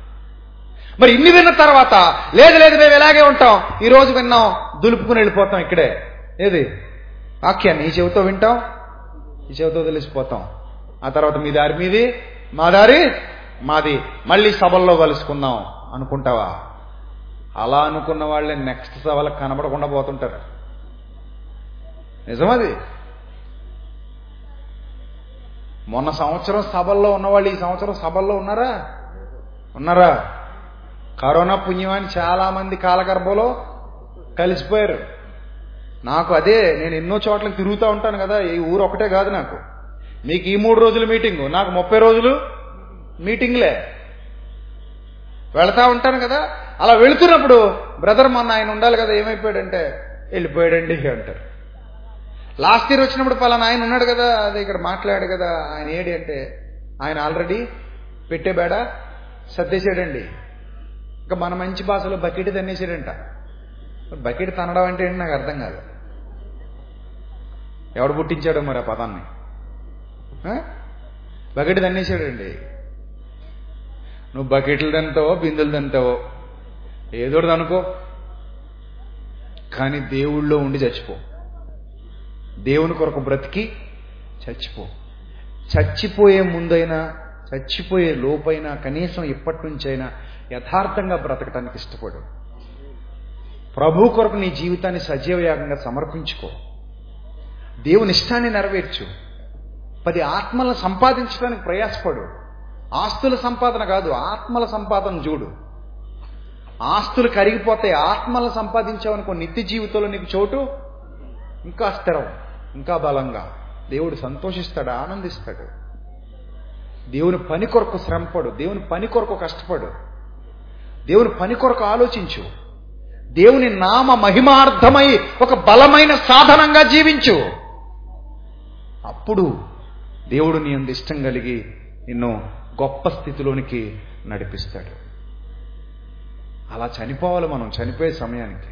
మరి ఇన్ని విన్న తర్వాత లేదు లేదు మేము ఇలాగే ఉంటాం. ఈ రోజు విన్నాం దులుపుకుని వెళ్ళిపోతాం ఇక్కడే. ఏది? వాక్యాన్ని ఈ చెవితో వింటాం ఈ చెవితో తెలిసిపోతాం. ఆ తర్వాత మీ దారి మీది? మా దారి? మాది మళ్ళీ సభల్లో కలుసుకుందాం అనుకుంటావా? అలా అనుకున్న వాళ్ళే నెక్స్ట్ సభలకు కనబడకుండా పోతుంటారు. నిజమది? మొన్న సంవత్సరం సభల్లో ఉన్నవాళ్ళు ఈ సంవత్సరం సభల్లో ఉన్నారా? ఉన్నారా? కరోనా పుణ్యమాని చాలా మంది కాలగర్భంలో కలిసిపోయారు. నాకు అదే నేను ఎన్నో చోట్లకి తిరుగుతూ ఉంటాను కదా ఈ ఊరు ఒకటే కాదు నాకు. మీకు ఈ మూడు రోజులు మీటింగు నాకు ముప్పై రోజులు మీటింగ్లే. వెళతా ఉంటాను కదా అలా వెళుతున్నప్పుడు బ్రదర్ మొన్న ఆయన ఉండాలి కదా ఏమైపోయాడంటే వెళ్ళిపోయాడండి అంటారు. లాస్ట్ ఇయర్ వచ్చినప్పుడు పలానా ఆయన ఉన్నాడు కదా అది ఇక్కడ మాట్లాడాడు కదా ఆయన ఏడి అంటే ఆయన ఆల్రెడీ పెట్టే బేడ సర్దేశాడండి. ఇంకా మన మంచి భాషలో బకెట్ తన్నేసాడంట బకెట్ తనడం అంటే ఏంటి నాకు అర్థం కాదు. ఎవడు పుట్టించాడో మరి ఆ పదాన్ని? బకెట్ తన్నేసాడండి నువ్వు బకెట్లు తంతావో బిందెలు తంతావో ఏదోటి అనుకో. కానీ దేవుళ్ళో ఉండి చచ్చిపో. దేవుని కొరకు బ్రతికి చచ్చిపో. చచ్చిపోయే ముందైనా చచ్చిపోయే లోపైనా కనీసం ఇప్పటి నుంచైనా యథార్థంగా బ్రతకటానికి ఇష్టపడు. ప్రభు కొరకు నీ జీవితాన్ని సజీవయాగంగా సమర్పించుకో. దేవుని ఇష్టాన్ని నెరవేర్చు. పది ఆత్మలను సంపాదించడానికి ప్రయాసపడు. ఆస్తుల సంపాదన కాదు ఆత్మల సంపాదన చూడు. ఆస్తులు కరిగిపోతాయి ఆత్మలను సంపాదించావనుకో నిత్య జీవితంలో నీకు చోటు ఇంకా స్థిరం ఇంకా బలంగా. దేవుడు సంతోషిస్తాడు ఆనందిస్తాడు. దేవుని పని కొరకు శ్రమపడు దేవుని పని కొరకు కష్టపడు. దేవుని పని కొరకు ఆలోచించు. దేవుని నామ మహిమార్థమై ఒక బలమైన సాధనంగా జీవించు. అప్పుడు దేవుడు నీ అందు ఇష్టం కలిగి నిన్ను గొప్ప స్థితిలోనికి నడిపిస్తాడు. అలా చనిపోవాలి మనం చనిపోయే సమయానికి.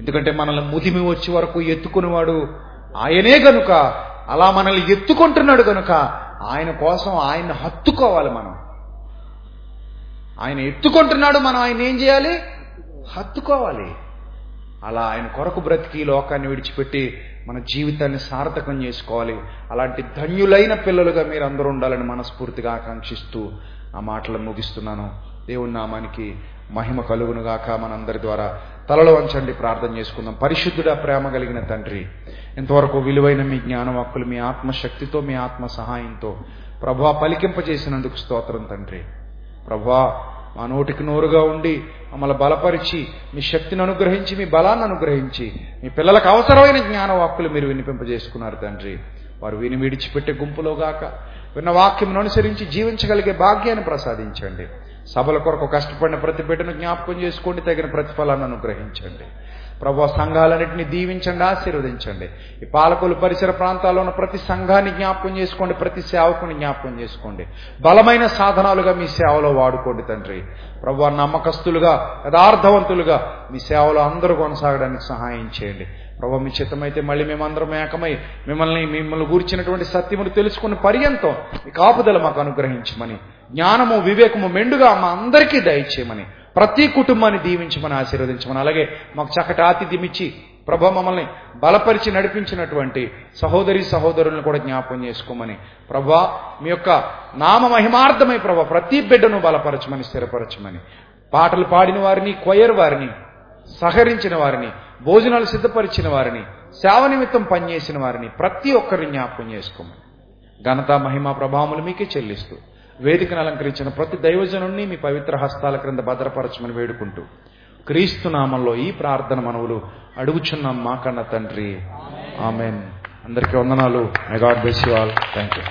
ఎందుకంటే మనల్ని ముదిమి వచ్చే వరకు ఎత్తుకునేవాడు ఆయనే గనుక అలా మనల్ని ఎత్తుకుంటున్నాడు గనుక ఆయన కోసం ఆయన్ని హత్తుకోవాలి మనం. ఆయన ఎత్తుకుంటున్నాడు మనం ఆయన ఏం చేయాలి? హత్తుకోవాలి. అలా ఆయన కొరకు బ్రతికి ఈ లోకాన్ని విడిచిపెట్టి మన జీవితాన్ని సార్థకం చేసుకోవాలి. అలాంటి ధన్యులైన పిల్లలుగా మీరు అందరూ ఉండాలని మనస్ఫూర్తిగా ఆకాంక్షిస్తూ ఆ మాటలను ముగిస్తున్నాను. దేవుని నామానికి మహిమ కలుగునుగాక మనందరి ద్వారా. తలలో వంచండి ప్రార్థన చేసుకుందాం. పరిశుద్ధుడా ప్రేమ కలిగిన తండ్రి ఇంతవరకు విలువైన మీ జ్ఞానం హక్కులు మీ ఆత్మశక్తితో మీ ఆత్మ సహాయంతో ప్రభా పలికింపజేసినందుకు స్తోత్రం తండ్రి. ప్రభా మా నోటికి నోరుగా ఉండి మమ్మల్ని బలపరిచి మీ శక్తిని అనుగ్రహించి మీ బలాన్ని అనుగ్రహించి మీ పిల్లలకు అవసరమైన జ్ఞాన వాక్కులు మీరు వినిపింపజేసుకున్నారు తండ్రి. వారు విని విడిచిపెట్టే గుంపులో గాక విన్న వాక్యం అనుసరించి జీవించగలిగే భాగ్యాన్ని ప్రసాదించండి. సభల కొరకు కష్టపడిన ప్రతి బిడ్డను జ్ఞాపకం చేసుకోండి తగిన ప్రతిఫలాన్ని అనుగ్రహించండి. ప్రభు సంఘాలన్నింటినీ దీవించండి ఆశీర్వదించండి. ఈ పాలకులు పరిసర ప్రాంతాల్లో ఉన్న ప్రతి సంఘాన్ని జ్ఞాపకం చేసుకోండి ప్రతి సేవకుని జ్ఞాపకం చేసుకోండి. బలమైన సాధనాలుగా మీ సేవలో వాడుకోండి తండ్రి. ప్రభు నమ్మకస్తులుగా యథార్థవంతులుగా మీ సేవలో అందరూ కొనసాగడానికి సహాయం చేయండి. ప్రభు మీ చిత్తమైతే మళ్ళీ మేమందరం ఏకమై మిమ్మల్ని మిమ్మల్ని గూర్చినటువంటి సత్యమును తెలుసుకున్న పర్యంతం మీ కాపుదల మాకు అనుగ్రహించమని జ్ఞానము వివేకము మెండుగా మా అందరికీ దయచేయమని ప్రతి కుటుంబాన్ని దీవించమని ఆశీర్వదించమని అలాగే మాకు చక్కటి ఆతిథ్యం ఇచ్చి ప్రభు మమ్మల్ని బలపరిచి నడిపించినటువంటి సహోదరి సహోదరులను కూడా జ్ఞాపకం చేసుకోమని. ప్రభా మీ యొక్క నామ మహిమార్థమై ప్రభా ప్రతి బిడ్డను బలపరచమని స్థిరపరచమని. పాటలు పాడిన వారిని కొయ్యర్ వారిని సహకరించిన వారిని భోజనాలు సిద్ధపరిచిన వారిని సేవ నిమిత్తం పనిచేసిన వారిని ప్రతి ఒక్కరిని జ్ఞాపకం చేసుకోమని. ఘనత మహిమ ప్రభావములు మీకే చెల్లిస్తూ వేదికను అలంకరించిన ప్రతి దైవజనుణ్ణి మీ పవిత్ర హస్తాల క్రింద భద్రపరచమని వేడుకుంటూ క్రీస్తు నామంలో ఈ ప్రార్థన మనవులు అడుగుచున్నాం మా కన్న తండ్రి. ఆమెన్. అందరికీ వందనాలు. My God bless you all thank you